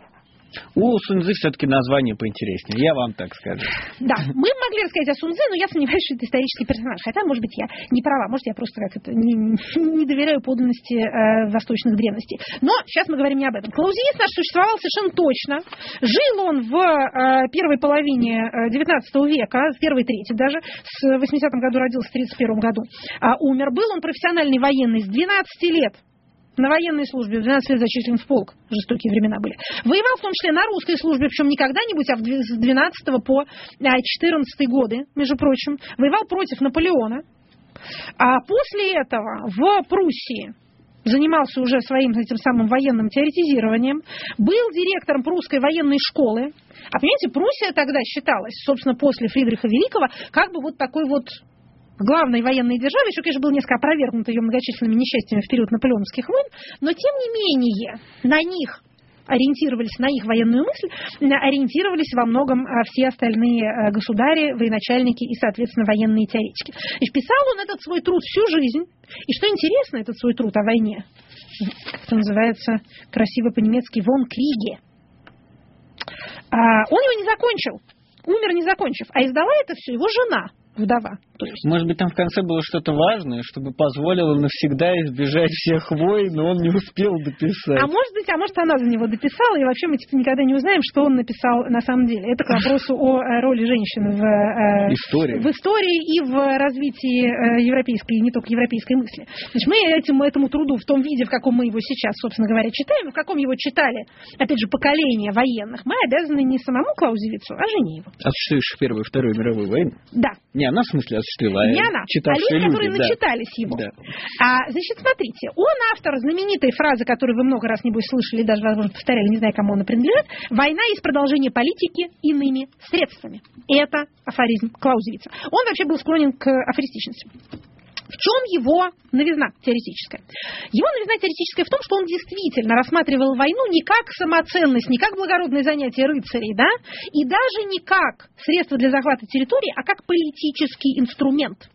у Сунзы все-таки название поинтереснее, я вам так скажу. Да, мы могли рассказать о Сунзе, но я сомневаюсь, что это исторический персонаж. Хотя, может быть, я не права, может, я просто как это не, не доверяю подлинности э, восточных древностей. Но сейчас мы говорим не об этом. Клаузиец наш существовал совершенно точно. Жил он в э, первой половине XIX э, века, в первой трети даже, с 80-м году родился, в 31 году а умер. Был он профессиональный военный с 12 лет на военной службе, в 12 лет зачислен в полк, жестокие времена были. Воевал в том числе на русской службе, причем не когда-нибудь, а с 12 по 14 а, годы, между прочим. Воевал против Наполеона. А после этого в Пруссии занимался уже своим этим самым военным теоретизированием, был директором прусской военной школы. А понимаете, Пруссия тогда считалась, собственно, после Фридриха Великого, как бы вот такой вот главной военной державы, еще, конечно, был несколько опровергнут ее многочисленными несчастьями в период наполеоновских войн, но, тем не менее, на них ориентировались на их военную мысль, ориентировались во многом а, все остальные а, государи, военачальники и, соответственно, военные теоретики. И писал он этот свой труд всю жизнь. И что интересно, этот свой труд о войне, как это называется красиво по-немецки, «Вон Криге», а, он его не закончил, умер не закончив, а издала это все его жена – вдова. То есть... Может быть, там в конце было что-то важное, чтобы позволило навсегда избежать всех войн, но он не успел дописать. А может быть, а может, она за него дописала, и вообще мы типа никогда не узнаем, что он написал на самом деле. Это к вопросу о э, роли женщины в э, истории, в истории и в развитии э, европейской, не только европейской мысли. Значит, мы этим, этому труду в том виде, в каком мы его сейчас, собственно говоря, читаем, в каком его читали, опять же, поколение военных, мы обязаны не самому Клаузевицу, а жене его. Осуществившей Первую и Вторую мировую войну? Да. Не она, в смысле, осуществила, а Не она, а люди, которые да. начитались его. Да. А, значит, смотрите, он автор знаменитой фразы, которую вы много раз, небось, слышали, даже, возможно, повторяли, не знаю, кому она принадлежит, «Война есть продолжение политики иными средствами». Это афоризм Клаузевица. Он вообще был склонен к афористичности. В чем его новизна теоретическая? Его новизна теоретическая в том, что он действительно рассматривал войну не как самоценность, не как благородное занятие рыцарей, да, и даже не как средство для захвата территории, а как политический инструмент.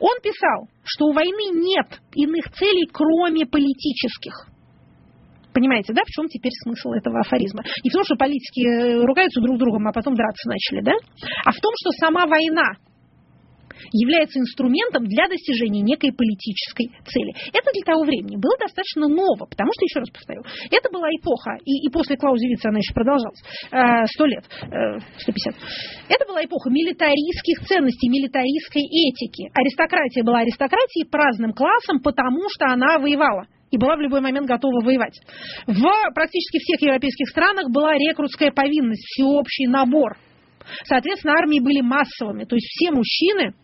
Он писал, что у войны нет иных целей, кроме политических. Понимаете, да, в чем теперь смысл этого афоризма? Не в том, что политики э, ругаются друг с другом, а потом драться начали, да, а в том, что сама война является инструментом для достижения некой политической цели. Это для того времени было достаточно ново, потому что, еще раз повторю, это была эпоха, и, и после Клаузевица она еще продолжалась, э, сто лет, сто пятьдесят. Это была эпоха милитаристских ценностей, милитаристской этики. Аристократия была аристократией праздным классом, потому что она воевала и была в любой момент готова воевать. В практически всех европейских странах была рекрутская повинность, всеобщий набор. Соответственно, армии были массовыми, то есть все мужчины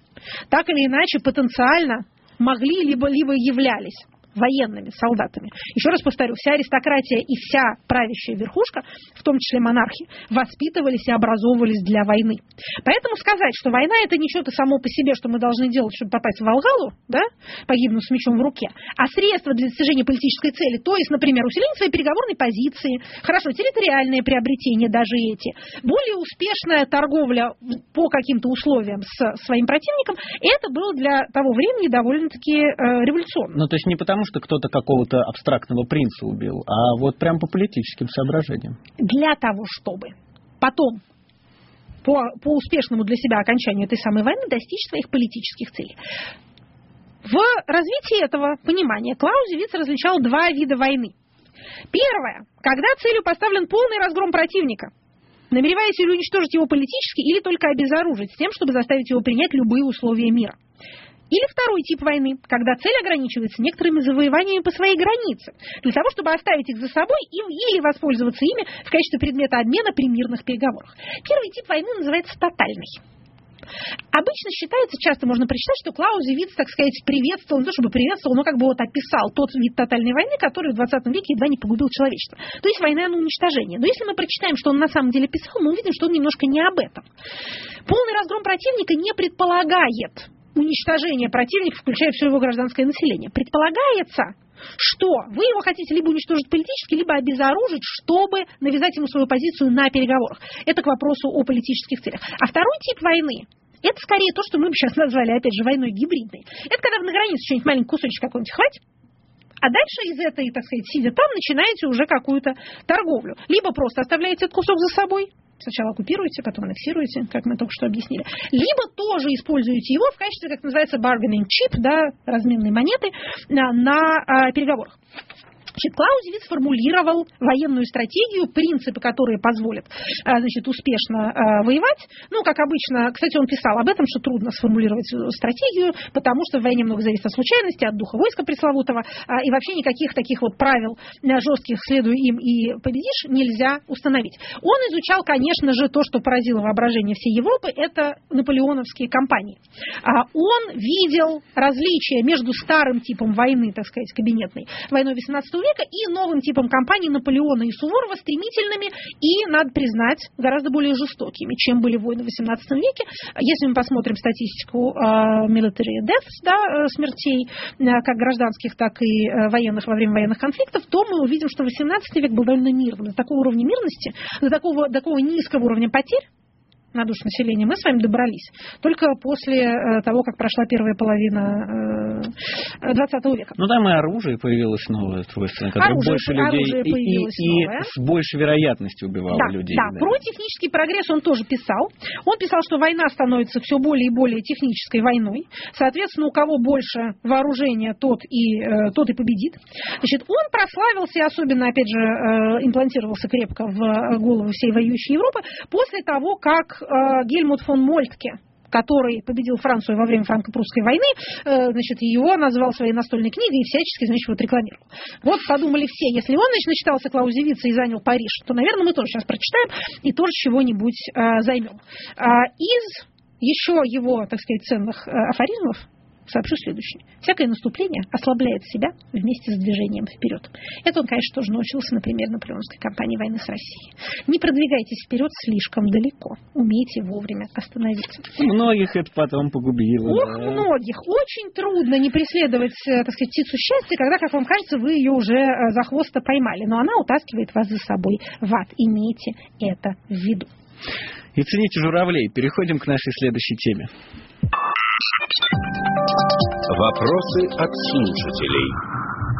так или иначе потенциально могли либо, либо являлись военными, солдатами. Еще раз повторю, вся аристократия и вся правящая верхушка, в том числе монархи, воспитывались и образовывались для войны. Поэтому сказать, что война это не что-то само по себе, что мы должны делать, чтобы попасть в Волгалу, да, погибнув с мечом в руке, а средства для достижения политической цели, то есть, например, усиление своей переговорной позиции, хорошо, территориальные приобретения даже эти, более успешная торговля по каким-то условиям с своим противником, это было для того времени довольно-таки э, революционно. Ну, то есть не потому, что кто-то какого-то абстрактного принца убил, а вот прям по политическим соображениям. Для того, чтобы потом по, по успешному для себя окончанию этой самой войны достичь своих политических целей. В развитии этого понимания Клаузевиц различал два вида войны. Первое, когда целью поставлен полный разгром противника, намереваясь или уничтожить его политически, или только обезоружить с тем, чтобы заставить его принять любые условия мира. Или второй тип войны, когда цель ограничивается некоторыми завоеваниями по своей границе, для того, чтобы оставить их за собой или воспользоваться ими в качестве предмета обмена при мирных переговорах. Первый тип войны называется тотальной. Обычно считается, часто можно прочитать, что Клаузевиц, так сказать, приветствовал, не то чтобы приветствовал, но как бы вот описал тот вид тотальной войны, который в 20 веке едва не погубил человечество. То есть война на уничтожение. Но если мы прочитаем, что он на самом деле писал, мы увидим, что он немножко не об этом. Полный разгром противника не предполагает уничтожение противника, включая все его гражданское население. Предполагается, что вы его хотите либо уничтожить политически, либо обезоружить, чтобы навязать ему свою позицию на переговорах. Это к вопросу о политических целях. А второй тип войны это скорее то, что мы бы сейчас назвали, опять же, войной гибридной. Это когда вы на границе что-нибудь маленький кусочек какой-нибудь хватит, а дальше из этой, так сказать, сидя там, начинаете уже какую-то торговлю. Либо просто оставляете этот кусок за собой, Сначала оккупируете, потом аннексируете, как мы только что объяснили. Либо тоже используете его в качестве, как называется, bargaining chip, да, разменной монеты на, на а, переговорах. Значит, Клаузевиц сформулировал военную стратегию, принципы, которые позволят а, значит, успешно а, воевать. Ну, как обычно, кстати, он писал об этом, что трудно сформулировать стратегию, потому что в войне много зависит от случайности, от духа войска пресловутого, а, и вообще никаких таких вот правил жестких «следуй им и победишь» нельзя установить. Он изучал, конечно же, то, что поразило воображение всей Европы, это наполеоновские кампании. Он видел различия между старым типом войны, так сказать, кабинетной, войной 18 века, века и новым типом кампаний Наполеона и Суворова стремительными и, надо признать, гораздо более жестокими, чем были войны в XVIII веке. Если мы посмотрим статистику uh, military deaths, да, э, смертей, uh, как гражданских, так и uh, военных во время военных конфликтов, то мы увидим, что XVIII век был довольно мирным. До такого уровня мирности, до такого, до такого низкого уровня потерь на душу населения мы с вами добрались только после э, того, как прошла первая половина 20 э, века. Ну там и оружие появилось новое, свойственно, которое оружие, больше людей и, и, и с большей вероятностью убивало да, людей. Да. да, про технический прогресс он тоже писал. Он писал, что война становится все более и более технической войной. Соответственно, у кого больше вооружения, тот и, э, тот и победит. Значит, он прославился, особенно, опять же, имплантировался крепко в голову всей воюющей Европы, после того, как Э, Гельмут фон Мольтке, который победил Францию во время франко-прусской войны, э, значит, его назвал своей настольной книгой и всячески, значит, вот рекламировал. Вот подумали все, если он, значит, начитался Клаузевица и занял Париж, то, наверное, мы тоже сейчас прочитаем и тоже чего-нибудь э, займем. А из еще его, так сказать, ценных афоризмов сообщу следующее. Всякое наступление ослабляет себя вместе с движением вперед. Это он, конечно, тоже научился, например, наполеонской кампании войны с Россией. Не продвигайтесь вперед слишком далеко. Умейте вовремя остановиться. Многих это потом погубило. Ох, да. многих. Очень трудно не преследовать, э, так сказать, птицу счастья, когда, как вам кажется, вы ее уже э, за хвост поймали. Но она утаскивает вас за собой в ад. Имейте это в виду. И цените журавлей. Переходим к нашей следующей теме. Вопросы от слушателей.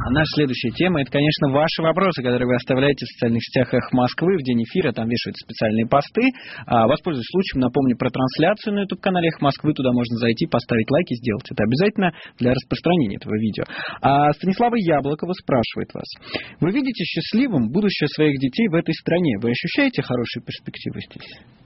А наша следующая тема, это, конечно, ваши вопросы, которые вы оставляете в социальных сетях «Эх Москвы» в день эфира, там вешаются специальные посты. А, воспользуюсь случаем, напомню про трансляцию на YouTube-канале «Эх Москвы», туда можно зайти, поставить лайки, сделать это обязательно для распространения этого видео. А Станислава Яблокова спрашивает вас. Вы видите счастливым будущее своих детей в этой стране? Вы ощущаете хорошие перспективы здесь?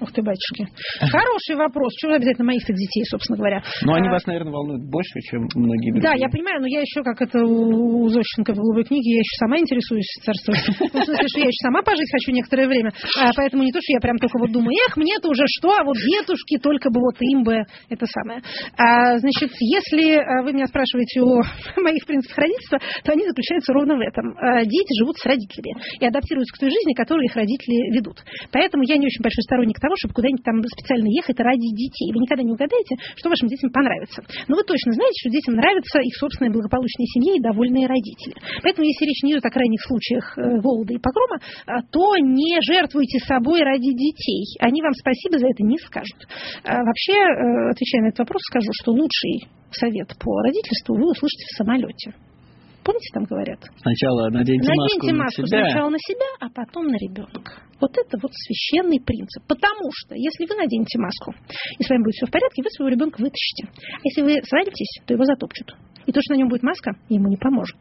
Ух ты, батюшки. Хороший вопрос. Чего обязательно моих детей, собственно говоря? Ну, они а, вас, наверное, волнуют больше, чем многие другие. Да, я понимаю, но я еще, как это у Зощенко в «Голубой книге», я еще сама интересуюсь царством. (laughs) Ну, в смысле, что я еще сама пожить хочу некоторое время. А, поэтому не то, что я прям только вот думаю, эх, мне-то уже что, а вот дедушки, только бы вот им бы это самое. А, значит, если а, вы меня спрашиваете о (laughs) моих принципах родительства, то они заключаются ровно в этом. А, дети живут с родителями и адаптируются к той жизни, которую их родители ведут. Поэтому я не очень большой сторонник того, того, чтобы куда-нибудь там специально ехать ради детей. Вы никогда не угадаете, что вашим детям понравится. Но вы точно знаете, что детям нравится их собственная благополучная семья и довольные родители. Поэтому, если речь не идет о крайних случаях э, голода и погрома, а, то не жертвуйте собой ради детей. Они вам спасибо за это не скажут. А, вообще, э, отвечая на этот вопрос, скажу, что лучший совет по родительству вы услышите в самолете. Помните, там говорят? Сначала наденьте, наденьте маску, маску на себя. сначала на себя, а потом на ребенка. Вот это вот священный принцип. Потому что, если вы наденете маску, и с вами будет все в порядке, вы своего ребенка вытащите. А если вы свалитесь, то его затопчут. И то, что на нем будет маска, ему не поможет.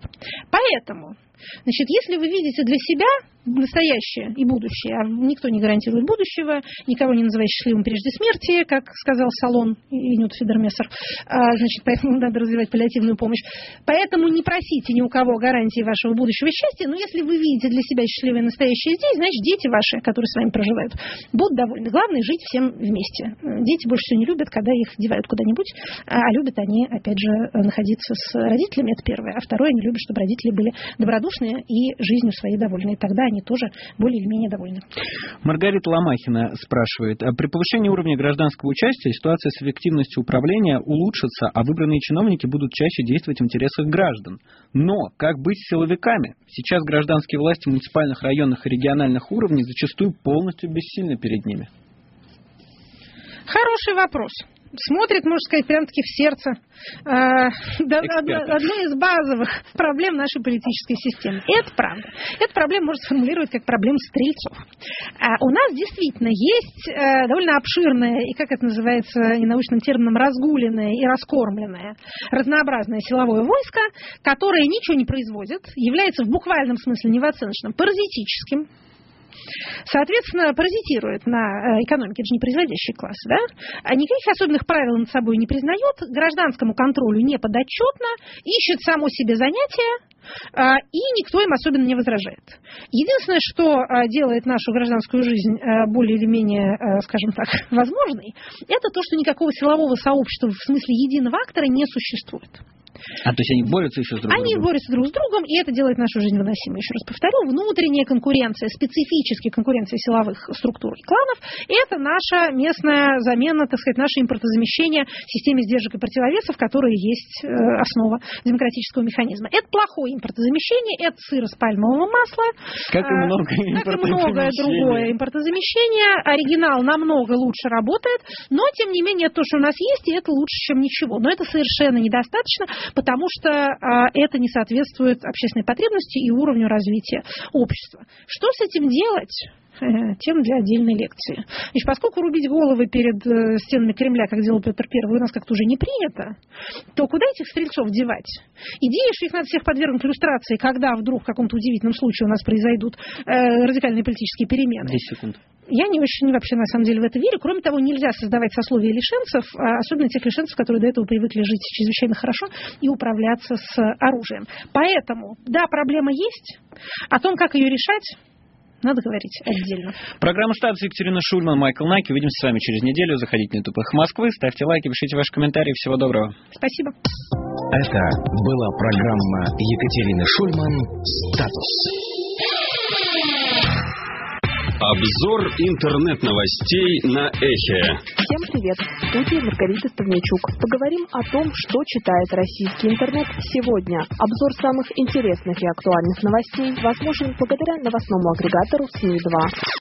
Поэтому Значит, если вы видите для себя настоящее и будущее, а никто не гарантирует будущего, никого не называет счастливым прежде смерти, как сказал Салон и Нют Федермессер, а, значит, поэтому надо развивать паллиативную помощь. Поэтому не просите ни у кого гарантии вашего будущего счастья, но если вы видите для себя счастливое настоящее здесь, значит, дети ваши, которые с вами проживают, будут довольны. Главное жить всем вместе. Дети больше всего не любят, когда их девают куда-нибудь, а любят они, опять же, находиться с родителями, это первое. А второе, они любят, чтобы родители были добродушны, послушные и жизнью своей довольны. И тогда они тоже более или менее довольны. Маргарита Ломахина спрашивает. «А при повышении уровня гражданского участия ситуация с эффективностью управления улучшится, а выбранные чиновники будут чаще действовать в интересах граждан. Но как быть с силовиками? Сейчас гражданские власти муниципальных, районных и региональных уровней зачастую полностью бессильны перед ними. Хороший вопрос смотрит, можно сказать, прям-таки в сердце. А, одной из базовых проблем нашей политической системы. Это правда. Эту проблему можно сформулировать как проблему стрельцов. А у нас действительно есть э, довольно обширное и, как это называется ненаучным термином, разгуленное и раскормленное разнообразное силовое войско, которое ничего не производит, является в буквальном смысле, не в оценочном, паразитическим, соответственно, паразитирует на э, экономике, это же не производящий класс, да? А никаких особенных правил над собой не признает, гражданскому контролю не подотчетно, ищет само себе занятия, а, и никто им особенно не возражает. Единственное, что а, делает нашу гражданскую жизнь а, более или менее, скажем так, (laughs) возможной, это то, что никакого силового сообщества в смысле единого актора не существует. А то есть они борются еще с друг другом? Они борются друг с другом, и это делает нашу жизнь выносимой. Еще раз повторю, внутренняя конкуренция, специфическая конкуренция силовых структур и кланов – это наша местная замена, так сказать, наше импортозамещение системе сдержек и противовесов, которые есть э, основа демократического механизма. Это плохое импортозамещение, это сыр из пальмового масла. Как и много Как и многое другое импортозамещение. Оригинал намного лучше работает, но, тем не менее, то, что у нас есть, и это лучше, чем ничего. Но это совершенно недостаточно, потому что а, это не соответствует общественной потребности и уровню развития общества. Что с этим делать? Э, тем для отдельной лекции. Значит, поскольку рубить головы перед э, стенами Кремля, как делал Петр I, у нас как-то уже не принято, то куда этих стрельцов девать? Идея, что их надо всех подвергнуть иллюстрации, когда вдруг в каком-то удивительном случае у нас произойдут э, радикальные политические перемены. 10 секунд. Я не очень вообще на самом деле в это верю. Кроме того, нельзя создавать сословия лишенцев, а особенно тех лишенцев, которые до этого привыкли жить чрезвычайно хорошо и управляться с оружием. Поэтому, да, проблема есть. О том, как ее решать, надо говорить отдельно. Программа «Статус» Екатерина Шульман, Майкл Найки. Увидимся с вами через неделю. Заходите на YouTube Москвы, ставьте лайки, пишите ваши комментарии. Всего доброго. Спасибо. Это была программа Екатерины Шульман «Статус». Обзор интернет-новостей на Эхе. Всем привет! В студии Маргарита Ставничук. Поговорим о том, что читает российский интернет сегодня. Обзор самых интересных и актуальных новостей возможен благодаря новостному агрегатору СМИ-2.